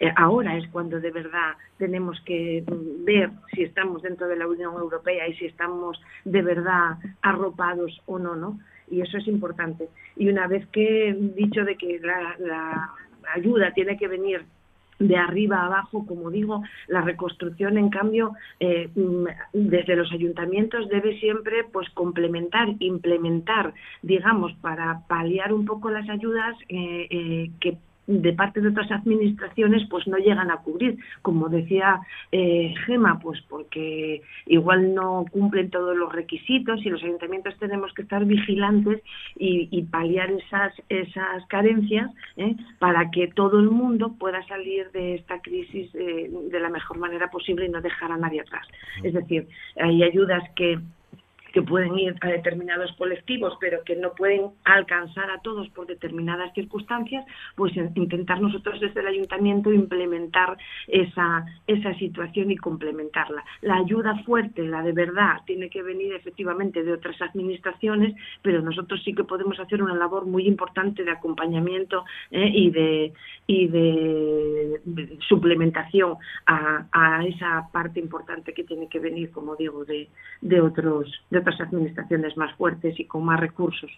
eh, ahora es cuando de verdad tenemos que ver si estamos dentro de la Unión Europea y si estamos de verdad arropados o no, ¿no? Y eso es importante. Y una vez que dicho de que la, ayuda tiene que venir de arriba a abajo, como digo, la reconstrucción, en cambio, eh, desde los ayuntamientos debe siempre pues complementar, implementar, digamos, para paliar un poco las ayudas eh, eh, que de parte de otras administraciones pues no llegan a cubrir. Como decía eh, Gema pues porque igual no cumplen todos los requisitos y los ayuntamientos tenemos que estar vigilantes y, y paliar esas esas carencias ¿eh? para que todo el mundo pueda salir de esta crisis eh, de la mejor manera posible y no dejar a nadie atrás. Es decir hay ayudas que que pueden ir a determinados colectivos, pero que no pueden alcanzar a todos por determinadas circunstancias, pues intentar nosotros desde el ayuntamiento implementar esa, esa situación y complementarla. La ayuda fuerte, la de verdad, tiene que venir efectivamente de otras administraciones, pero nosotros sí que podemos hacer una labor muy importante de acompañamiento ¿eh? y, de, y de, suplementación a, a, esa parte importante que tiene que venir, como digo, de, de otros de administraciones más fuertes y con más recursos.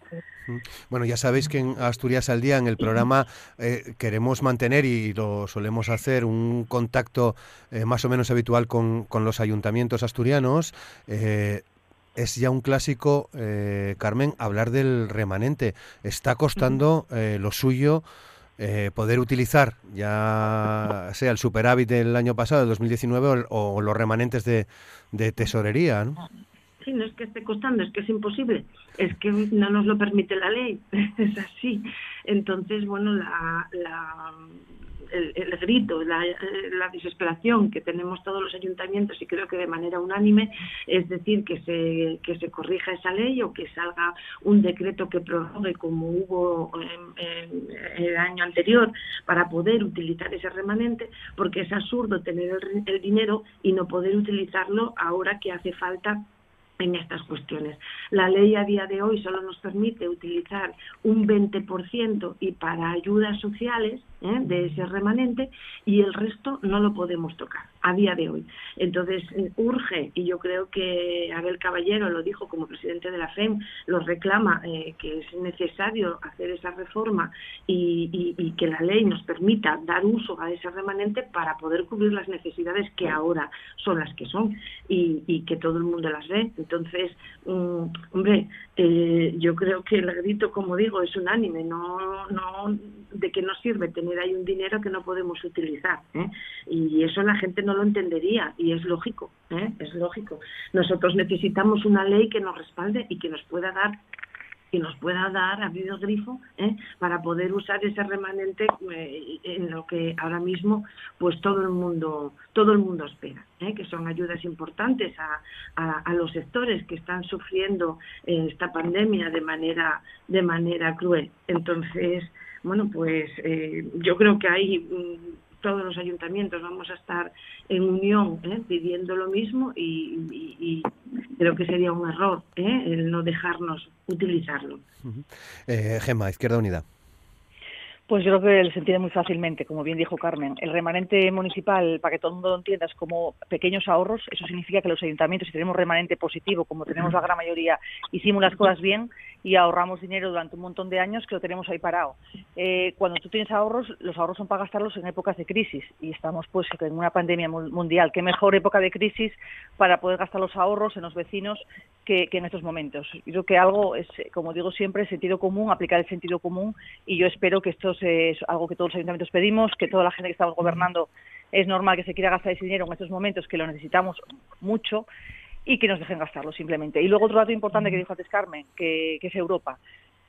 Bueno, ya sabéis que en Asturias al Día, en el programa, eh, queremos mantener, y lo solemos hacer, un contacto eh, más o menos habitual con, con los ayuntamientos asturianos. Eh, es ya un clásico, Carmen, hablar del remanente. Está costando lo suyo. poder utilizar ya sea el superávit del año pasado, del 2019, o, o los remanentes de, de tesorería. ¿no?
No es que esté costando, es que es imposible, es que no nos lo permite la ley, es así. Entonces, bueno, la, la el, grito, la, desesperación que tenemos todos los ayuntamientos y creo que de manera unánime es decir que se, que se corrija esa ley o que salga un decreto que prorrogue como hubo el año anterior para poder utilizar ese remanente porque es absurdo tener el, el dinero y no poder utilizarlo ahora que hace falta en estas cuestiones. La ley a día de hoy solo nos permite utilizar un 20% y para ayudas sociales ¿eh? de ese remanente y el resto no lo podemos tocar a día de hoy. Entonces, urge, y yo creo que Abel Caballero lo dijo como presidente de la FEM, lo reclama, eh, que es necesario hacer esa reforma y, y, que la ley nos permita dar uso a ese remanente para poder cubrir las necesidades que ahora son las que son y, y que todo el mundo las ve. Entonces, mm, hombre, eh, yo creo que el grito, como digo, es unánime, no, no de que no sirve tener ahí un dinero que no podemos utilizar. ¿eh? Y eso la gente no lo entendería y es lógico, ¿eh? es lógico. Nosotros necesitamos una ley que nos respalde y que nos pueda dar que nos pueda dar, abrir el grifo, ¿eh? para poder usar ese remanente eh, en lo que ahora mismo pues todo el mundo, todo el mundo espera, ¿eh? que son ayudas importantes a, a, los sectores que están sufriendo esta pandemia de manera, de manera cruel. Entonces, bueno, pues yo creo que hay mm, todos los ayuntamientos vamos a estar en unión ¿eh? pidiendo lo mismo y, creo que sería un error ¿eh? el no dejarnos utilizarlo.
Eh, Gema, Izquierda Unida.
Pues yo creo que lo entiende muy fácilmente, como bien dijo Carmen. El remanente municipal, para que todo el mundo lo entienda, es como pequeños ahorros. Eso significa que los ayuntamientos, si tenemos remanente positivo, como tenemos la gran mayoría, hicimos las cosas bien y ahorramos dinero durante un montón de años que lo tenemos ahí parado. Eh, cuando tú tienes ahorros, los ahorros son para gastarlos en épocas de crisis y estamos pues en una pandemia mundial. ¿Qué mejor época de crisis para poder gastar los ahorros en los vecinos que, en estos momentos? Yo creo que algo es, como digo siempre, sentido común, aplicar el sentido común y yo espero que esto es algo que todos los ayuntamientos pedimos, que toda la gente que estamos gobernando es normal que se quiera gastar ese dinero en estos momentos que lo necesitamos mucho y que nos dejen gastarlo simplemente. Y luego otro dato importante que dijo antes Carmen, que, es Europa.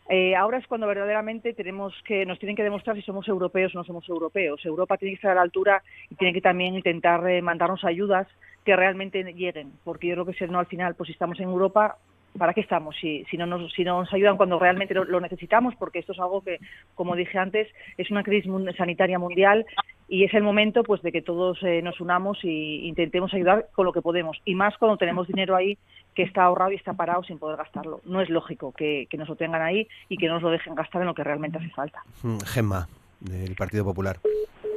Eh, ahora es cuando verdaderamente tenemos que nos tienen que demostrar si somos europeos o no somos europeos. Europa tiene que estar a la altura y tiene que también intentar eh, mandarnos ayudas que realmente lleguen, porque yo creo que si no al final, pues si estamos en Europa, ¿para qué estamos? Si, si, no, nos, si no nos ayudan cuando realmente lo, necesitamos, porque esto es algo que, como dije antes, es una crisis sanitaria mundial y es el momento pues de que todos eh, nos unamos e intentemos ayudar con lo que podemos. Y más cuando tenemos dinero ahí que está ahorrado y está parado sin poder gastarlo. No es lógico que, que nos lo tengan ahí y que no nos lo dejen gastar en lo que realmente hace falta.
Mm, Gemma, del Partido Popular.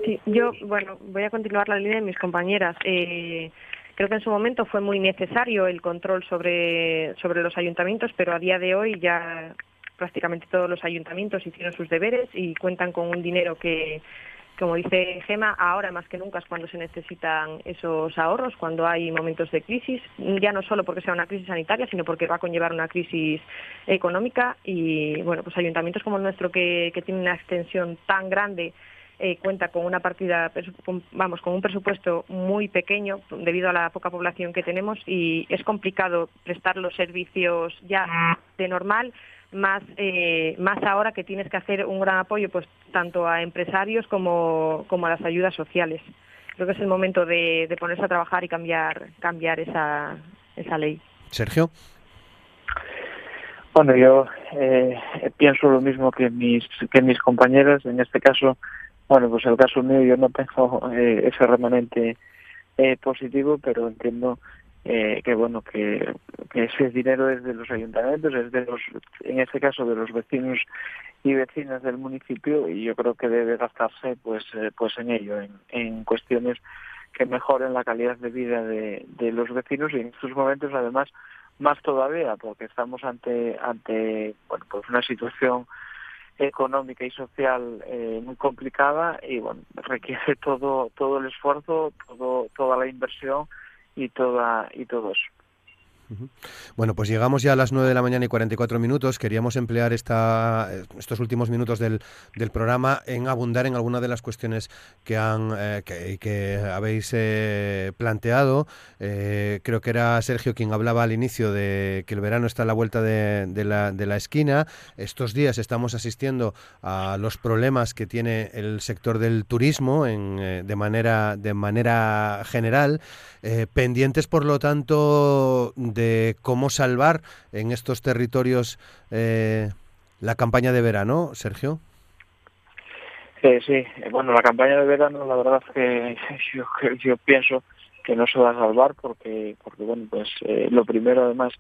Sí, yo, bueno, voy a continuar la línea de mis compañeras. Eh, Creo que en su momento fue muy necesario el control sobre, sobre los ayuntamientos, pero a día de hoy ya prácticamente todos los ayuntamientos hicieron sus deberes y cuentan con un dinero que, como dice Gema, ahora más que nunca es cuando se necesitan esos ahorros, cuando hay momentos de crisis, ya no solo porque sea una crisis sanitaria, sino porque va a conllevar una crisis económica. Y, bueno, pues ayuntamientos como el nuestro que, que tienen una extensión tan grande eh, cuenta con una partida, vamos, con un presupuesto muy pequeño debido a la poca población que tenemos y es complicado prestar los servicios ya de normal, más, eh, más ahora que tienes que hacer un gran apoyo pues tanto a empresarios como, como a las ayudas sociales. Creo que es el momento de, de ponerse a trabajar y cambiar, cambiar esa, esa ley.
Sergio.
Bueno, yo eh, pienso lo mismo que mis, que mis compañeras. En este caso, bueno, pues el caso mío yo no tengo eh, ese remanente eh, positivo, pero entiendo eh, que bueno que, ese dinero es de los ayuntamientos, es de los, en este caso de los vecinos y vecinas del municipio y yo creo que debe gastarse pues pues en ello, en, en cuestiones que mejoren la calidad de vida de, de los vecinos y en estos momentos además más todavía porque estamos ante ante bueno pues una situación económica y social eh, muy complicada y bueno requiere todo todo el esfuerzo todo toda la inversión y toda y todo eso
bueno, pues llegamos ya a las 9 de la mañana y 44 minutos. Queríamos emplear esta, estos últimos minutos del, del programa en abundar en algunas de las cuestiones que, han, eh, que, habéis eh, planteado. Eh, creo que era Sergio quien hablaba al inicio de que el verano está a la vuelta de, de, la, de la esquina. Estos días estamos asistiendo a los problemas que tiene el sector del turismo en, de, manera, de manera general. Pendientes, por lo tanto, de cómo salvar en estos territorios eh, la campaña de verano, Sergio.
sí, eh, bueno, la campaña de verano, la verdad que yo, yo pienso que no se va a salvar porque, porque bueno, pues eh, lo primero además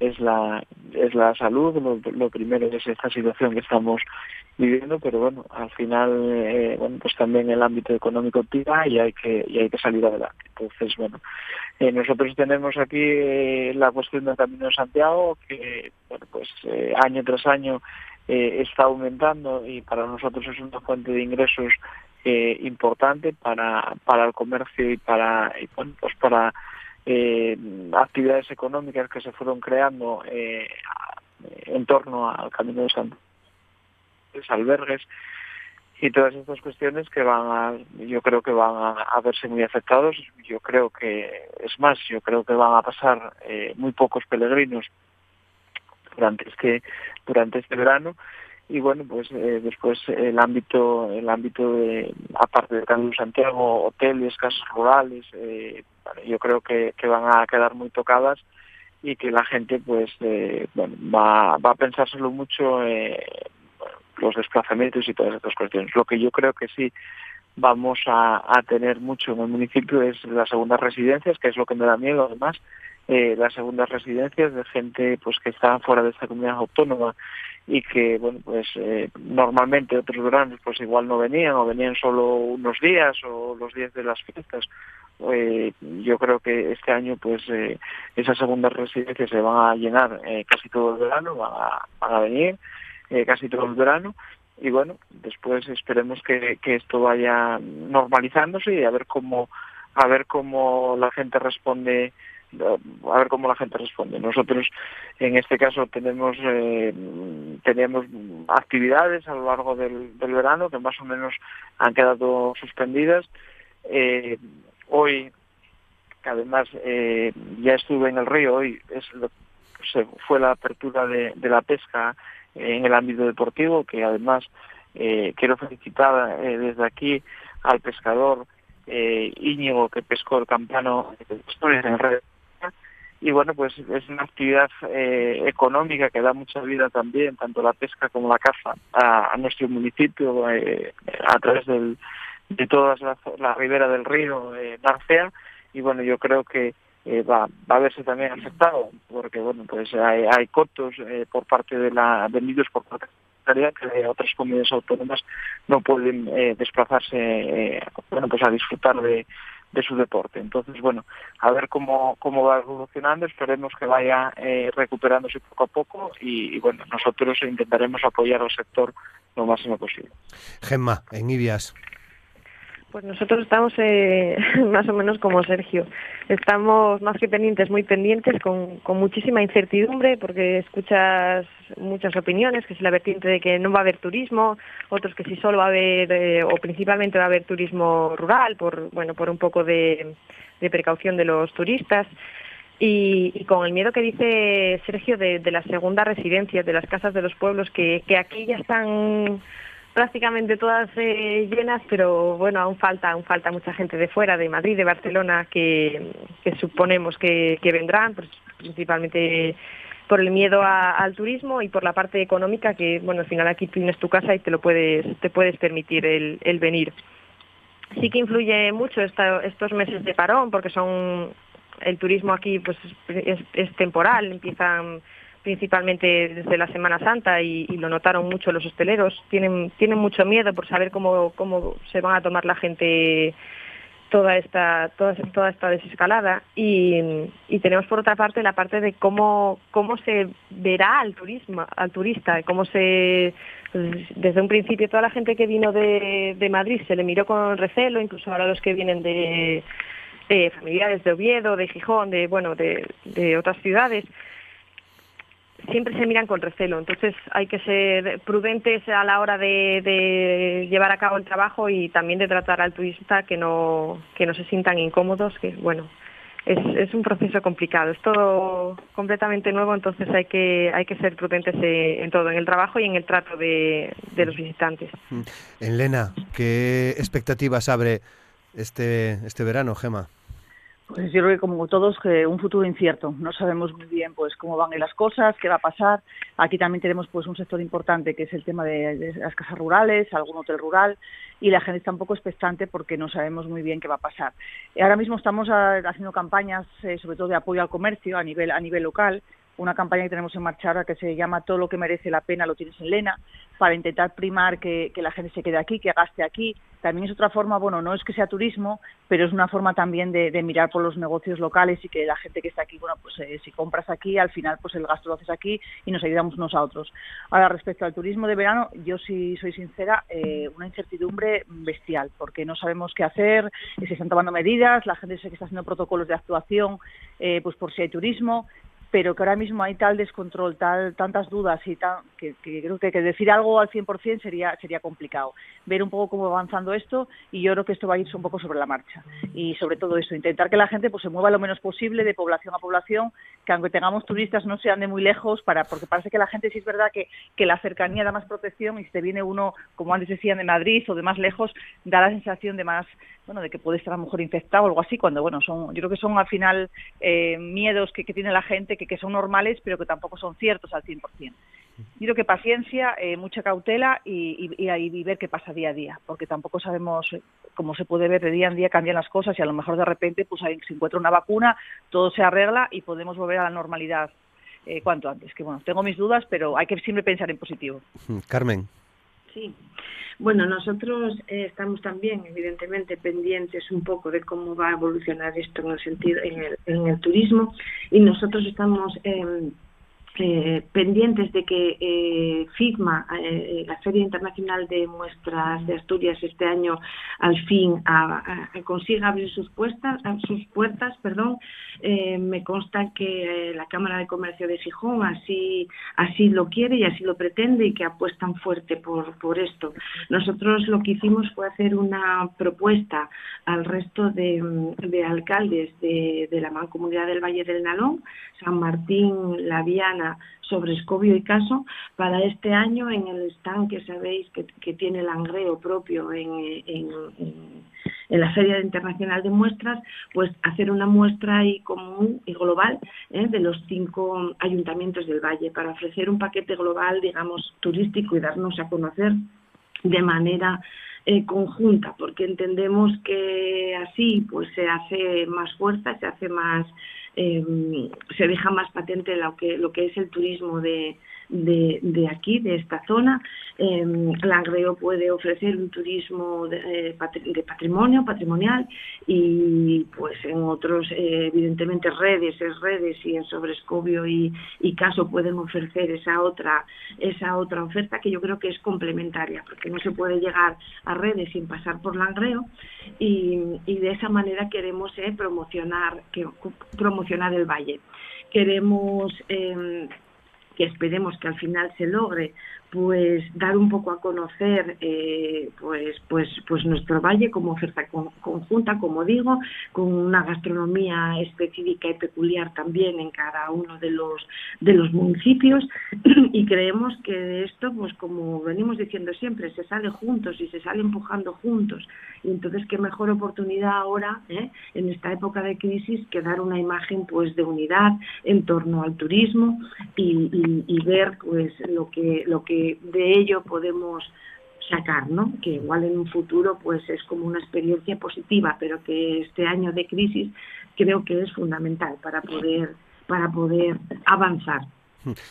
es la es la salud, lo, primero es esta situación que estamos viviendo, pero bueno, al final, bueno, pues también el ámbito económico tira y hay que y hay que salir adelante. Entonces, bueno, eh, nosotros tenemos aquí eh, la cuestión del Camino de Santiago, que bueno, pues eh, año tras año está aumentando y para nosotros es una fuente de ingresos importante para, para el comercio y para, bueno, pues para actividades económicas que se fueron creando en torno al Camino de Santiago, albergues y todas estas cuestiones que van a, yo creo que van a, verse muy afectados. Yo creo que, es más, yo creo que van a pasar eh, muy pocos peregrinos durante este durante este verano y bueno pues eh, después el ámbito el ámbito de aparte de Carlos Santiago hoteles casas rurales eh, yo creo que, que van a quedar muy tocadas y que la gente pues eh, bueno, va, va a pensárselo mucho eh, los desplazamientos y todas estas cuestiones. Lo que yo creo que sí vamos a, tener mucho en el municipio es las segundas residencias, que es lo que me da miedo además, eh, las segundas residencias de gente pues que está fuera de esta comunidad autónoma y que bueno pues eh, normalmente otros veranos pues igual no venían o venían solo unos días o los días de las fiestas. Eh, yo creo que este año pues eh, esas segundas residencias se van a llenar eh, casi todo el verano van a, a venir eh, casi todo el verano. Y bueno después esperemos que, que esto vaya normalizándose y a ver cómo a ver cómo la gente responde a ver cómo la gente responde. Nosotros, en este caso, tenemos eh, tenemos actividades a lo largo del, del, verano que más o menos han quedado suspendidas. Eh, hoy, además eh, ya estuve en el río, hoy es lo, se fue la apertura de, de la pesca en el ámbito deportivo, que además eh, quiero felicitar eh, desde aquí al pescador eh, Íñigo que pescó el campano en red y bueno pues es una actividad eh, económica que da mucha vida también tanto la pesca como la caza a, nuestro municipio eh, a través del, de toda la, la, ribera del río eh, y bueno yo creo que eh, va, va a verse también afectado porque bueno pues hay, hay cotos eh, por parte de la vendidos por parte de que otras comunidades autónomas no pueden eh, desplazarse bueno pues a disfrutar de, de su deporte. Entonces, bueno, a ver cómo, cómo va evolucionando, esperemos que vaya eh, recuperándose poco a poco y, y, bueno, nosotros intentaremos apoyar al sector lo máximo posible.
Gemma, en Ibias.
Pues nosotros estamos eh, más o menos como Sergio. Estamos más que pendientes, muy pendientes, con, con, muchísima incertidumbre, porque escuchas muchas opiniones, que es la vertiente de que no va a haber turismo, otros que sí solo va a haber, eh, o principalmente va a haber turismo rural, por, bueno, por un poco de, de precaución de los turistas. Y, y, con el miedo que dice Sergio de, de las segundas residencias, de las casas de los pueblos, que, que aquí ya están prácticamente todas eh, llenas, pero bueno, aún falta, aún falta mucha gente de fuera, de Madrid, de Barcelona, que, suponemos que, que vendrán, pues, principalmente por el miedo al turismo y por la parte económica, que bueno, al final aquí tienes tu casa y te lo puedes, te puedes permitir el, el venir. Sí que influye mucho esta, estos meses de parón, porque son el turismo aquí pues es, es temporal, empiezan principalmente desde la Semana Santa y, lo notaron mucho los hosteleros. Tienen, tienen mucho miedo por saber cómo, cómo se van a tomar la gente toda esta toda, toda esta desescalada y, tenemos por otra parte la parte de cómo cómo se verá al turismo al turista cómo se desde un principio toda la gente que vino de, de Madrid se le miró con recelo incluso ahora los que vienen de eh, familiares de Oviedo de Gijón de bueno de otras ciudades siempre se miran con recelo. Entonces hay que ser prudentes a la hora de, llevar a cabo el trabajo y también de tratar al turista que no, que no se sientan incómodos, que bueno, es, es un proceso complicado, es todo completamente nuevo, entonces hay que, hay que ser prudentes en todo, en el trabajo y en el trato de, de los visitantes.
Mm. Elena, ¿qué expectativas abre este, este verano, Gema?
Pues yo creo que como todos que un futuro incierto. No sabemos muy bien pues cómo van las cosas, qué va a pasar. Aquí también tenemos pues un sector importante que es el tema de, las casas rurales, algún hotel rural y la gente está un poco expectante porque no sabemos muy bien qué va a pasar. Ahora mismo estamos a, haciendo campañas eh, sobre todo de apoyo al comercio a nivel a nivel local una campaña que tenemos en marcha ahora que se llama Todo lo que merece la pena lo tienes en Lena, para intentar primar que, que, la gente se quede aquí, que gaste aquí. También es otra forma, bueno, no es que sea turismo, pero es una forma también de, de mirar por los negocios locales y que la gente que está aquí, bueno, pues eh, si compras aquí, al final pues el gasto lo haces aquí y nos ayudamos unos a otros. Ahora, respecto al turismo de verano, yo sí soy sincera, eh, una incertidumbre bestial, porque no sabemos qué hacer, se están tomando medidas, la gente sé que está haciendo protocolos de actuación, eh, pues por si hay turismo, pero que ahora mismo hay tal descontrol, tal tantas dudas y tan, que, creo que, decir algo al 100% sería sería complicado. Ver un poco cómo va avanzando esto y yo creo que esto va a ir un poco sobre la marcha. Y sobre todo eso, intentar que la gente pues se mueva lo menos posible de población a población, que aunque tengamos turistas no sean de muy lejos, para porque parece que la gente sí es verdad que, que la cercanía da más protección y si te viene uno, como antes decían, de Madrid o de más lejos, da la sensación de más bueno, de que puede estar a lo mejor infectado o algo así, cuando, bueno, son, yo creo que son al final eh, miedos que, tiene la gente que, son normales, pero que tampoco son ciertos al 100%. Yo creo que paciencia, eh, mucha cautela y, y, y, ver qué pasa día a día, porque tampoco sabemos, eh, cómo se puede ver, de día en día cambian las cosas y a lo mejor de repente pues ahí se encuentra una vacuna, todo se arregla y podemos volver a la normalidad eh, cuanto antes. Que bueno, tengo mis dudas, pero hay que siempre pensar en positivo.
Carmen.
Sí. Bueno, nosotros eh, estamos también, evidentemente, pendientes un poco de cómo va a evolucionar esto en el sentido en el, en el turismo y nosotros estamos eh, eh, pendientes de que eh, FIGMA, eh, la Feria Internacional de Muestras de Asturias, este año al fin a, consiga abrir sus puertas, sus puertas, perdón. Eh, me consta que la Cámara de Comercio de Gijón así así lo quiere y así lo pretende y que apuestan fuerte por por esto. Nosotros lo que hicimos fue hacer una propuesta al resto de, de alcaldes de, de la Mancomunidad del Valle del Nalón, San Martín, La Viana, sobre escobio y caso para este año en el stand que sabéis que, tiene el angreo propio en, en, en, la Feria Internacional de Muestras, pues hacer una muestra ahí común y global ¿eh? de los cinco ayuntamientos del Valle para ofrecer un paquete global, digamos, turístico y darnos a conocer de manera eh, conjunta, porque entendemos que así pues se hace más fuerza, se hace más eh, se deja más patente lo que, lo que es el turismo de, de, de aquí, de esta zona. Eh, Langreo puede ofrecer un turismo de, eh, de, patrimonio, patrimonial, y pues en otros, eh, evidentemente, redes, es redes y en Sobrescobio y, y Caso pueden ofrecer esa otra, esa otra oferta que yo creo que es complementaria, porque no se puede llegar a redes sin pasar por Langreo, y, y de esa manera queremos eh, promocionar, promocionar el valle. Queremos eh, que esperemos que al final se logre pues dar un poco a conocer eh, pues pues pues nuestro valle como oferta con, conjunta como digo con una gastronomía específica y peculiar también en cada uno de los de los municipios y creemos que de esto pues como venimos diciendo siempre se sale juntos y se sale empujando juntos y entonces qué mejor oportunidad ahora ¿eh? en esta época de crisis que dar una imagen pues de unidad en torno al turismo y, y, y ver pues lo que lo que de ello podemos sacar, ¿no? Que igual en un futuro pues es como una experiencia positiva, pero que este año de crisis creo que es fundamental para poder para poder avanzar.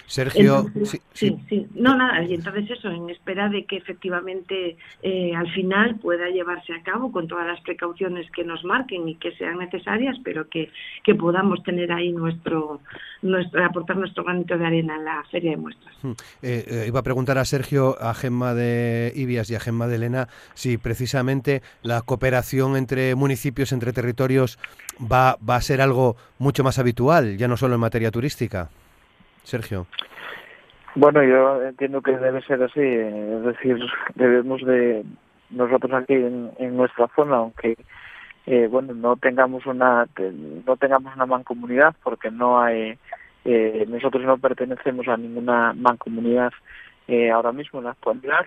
Sergio,
entonces, sí, sí, sí, no nada, y entonces eso, en espera de que efectivamente eh, al final pueda llevarse a cabo con todas las precauciones que nos marquen y que sean necesarias, pero que, que podamos tener ahí nuestro, nuestro, aportar nuestro granito de arena en la feria de muestras.
Eh, eh, iba a preguntar a Sergio, a Gemma de Ibias y a Gemma de Elena, si precisamente la cooperación entre municipios, entre territorios, va, va a ser algo mucho más habitual, ya no solo en materia turística. Sergio.
Bueno, yo entiendo que debe ser así, es decir, debemos de nosotros aquí en, nuestra zona, aunque eh, bueno no tengamos una no tengamos una mancomunidad porque no hay eh, nosotros no pertenecemos a ninguna mancomunidad eh, ahora mismo en la actualidad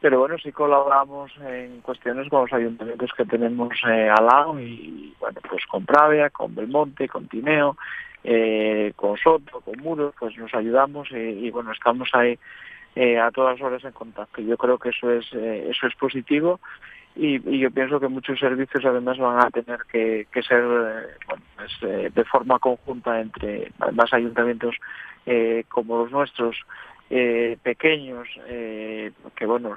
pero bueno sí colaboramos en cuestiones con los ayuntamientos que tenemos eh, al lado y bueno pues con Pravia, con Belmonte, con Tineo eh, con Soto, con Muros, pues nos ayudamos y, bueno, estamos ahí eh, a todas horas en contacto. Yo creo que eso es eh, eso es positivo y, yo pienso que muchos servicios además van a tener que, ser eh, bueno, pues, eh, de forma conjunta entre más ayuntamientos como los nuestros pequeños que bueno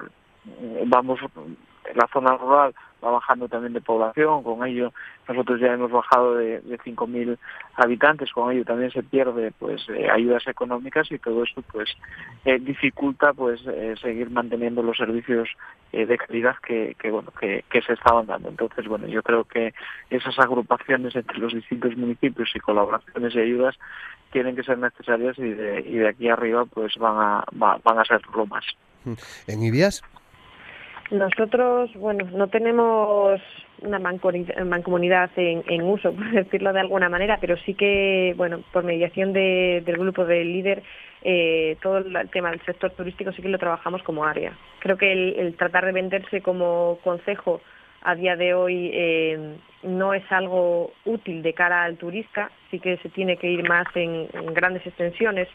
vamos en la zona rural va bajando también de población, con ello nosotros ya hemos bajado de, de 5.000 habitantes, con ello también se pierde pues eh, ayudas económicas y todo esto pues eh, dificulta pues eh, seguir manteniendo los servicios de calidad que, que bueno que, que, se estaban dando. Entonces bueno yo creo que esas agrupaciones entre los distintos municipios y colaboraciones y ayudas tienen que ser necesarias y de, y de aquí arriba pues van a van a ser lo más.
¿En Ibias?
Nosotros, bueno, no tenemos una mancomunidad en, uso, por decirlo de alguna manera, pero sí que, bueno, por mediación de, del grupo del líder, eh, todo el tema del sector turístico sí que lo trabajamos como área. Creo que el, tratar de venderse como consejo a día de hoy eh, no es algo útil de cara al turista, sí que se tiene que ir más en grandes extensiones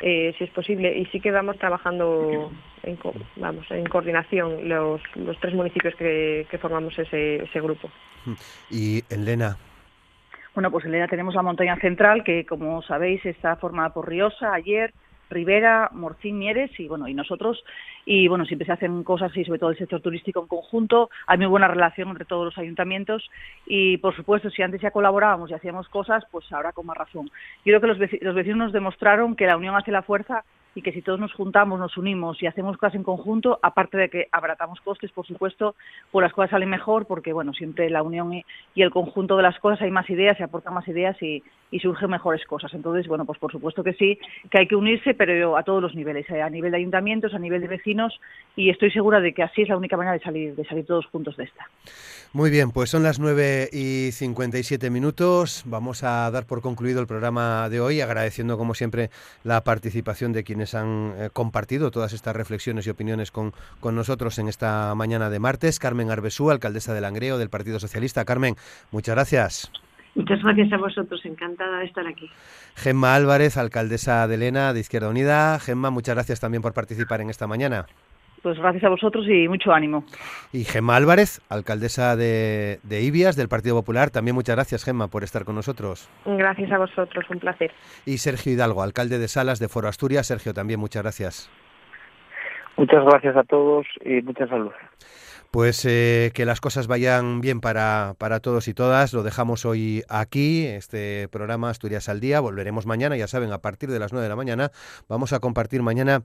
eh, si es posible. Y sí que vamos trabajando en, vamos, en coordinación los, los tres municipios que, que formamos ese, ese grupo.
Y Elena.
Bueno, pues Elena tenemos la montaña central que, como sabéis, está formada por Riosa, Ayer, Rivera, Morcín, Mieres y bueno y nosotros. Y bueno siempre se hacen cosas y sobre todo el sector turístico en conjunto. Hay muy buena relación entre todos los ayuntamientos. Y por supuesto si antes ya colaborábamos y hacíamos cosas pues ahora con más razón. Yo creo que los, vecinos nos demostraron que la unión hace la fuerza y que si todos nos juntamos, nos unimos y hacemos cosas en conjunto, aparte de que abaratamos costes, por supuesto, pues las cosas salen mejor porque, bueno, siempre la unión y, el conjunto de las cosas hay más ideas, se aportan más ideas y, y, surgen mejores cosas. Entonces, bueno, pues por supuesto que sí, que hay que unirse, pero a todos los niveles, eh, a nivel de ayuntamientos, a nivel de vecinos y estoy segura de que así es la única manera de salir, de salir todos juntos de esta.
Muy bien, pues son las 9 y 57 minutos. Vamos a dar por concluido el programa de hoy, agradeciendo como siempre la participación de quienes han eh, compartido todas estas reflexiones y opiniones con, con nosotros en esta mañana de martes. Carmen Arbesú, alcaldesa de Langreo del Partido Socialista. Carmen, muchas gracias.
Muchas gracias a vosotros, encantada de estar aquí.
Gemma Álvarez, alcaldesa de Lena de Izquierda Unida. Gemma, muchas gracias también por participar en esta mañana.
Pues gracias a vosotros y mucho ánimo.
Y Gemma Álvarez, alcaldesa de, de Ibias, del Partido Popular, también muchas gracias, Gemma, por estar con nosotros.
Gracias a vosotros, un placer.
Y Sergio Hidalgo, alcalde de Salas de Foro Asturias. Sergio, también muchas gracias.
Muchas gracias a todos y mucha salud.
Pues eh, que las cosas vayan bien para, para todos y todas. Lo dejamos hoy aquí, este programa Asturias al Día. Volveremos mañana, ya saben, a partir de las 9 de la mañana. Vamos a compartir mañana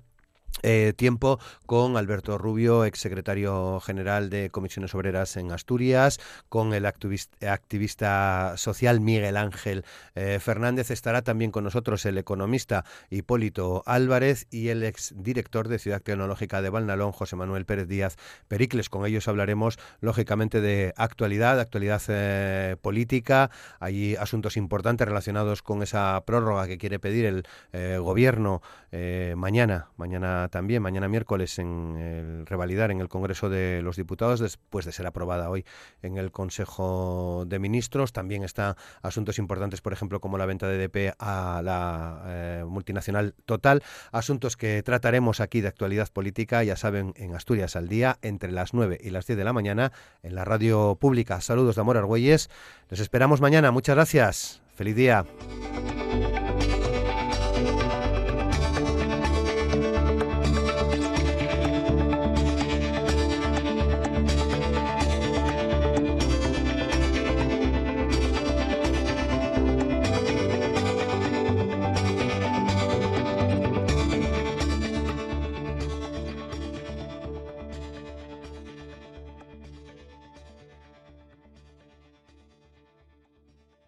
eh, tiempo con Alberto Rubio, exsecretario general de Comisiones Obreras en Asturias, con el activista, social Miguel Ángel eh, Fernández. Estará también con nosotros el economista Hipólito Álvarez y el exdirector de Ciudad Tecnológica de Valnalón, José Manuel Pérez Díaz Pericles. Con ellos hablaremos, lógicamente, de actualidad, actualidad eh, política. Hay asuntos importantes relacionados con esa prórroga que quiere pedir el gobierno mañana, también, mañana miércoles, en el revalidar en el Congreso de los Diputados, después de ser aprobada hoy en el Consejo de Ministros. También está asuntos importantes, por ejemplo, como la venta de DP a la eh, multinacional Total. Asuntos que trataremos aquí de actualidad política, ya saben, en Asturias al día, entre las 9 y las 10 de la mañana, en la radio pública. Saludos de Amor Argüelles. Les esperamos mañana. Muchas gracias. Feliz día.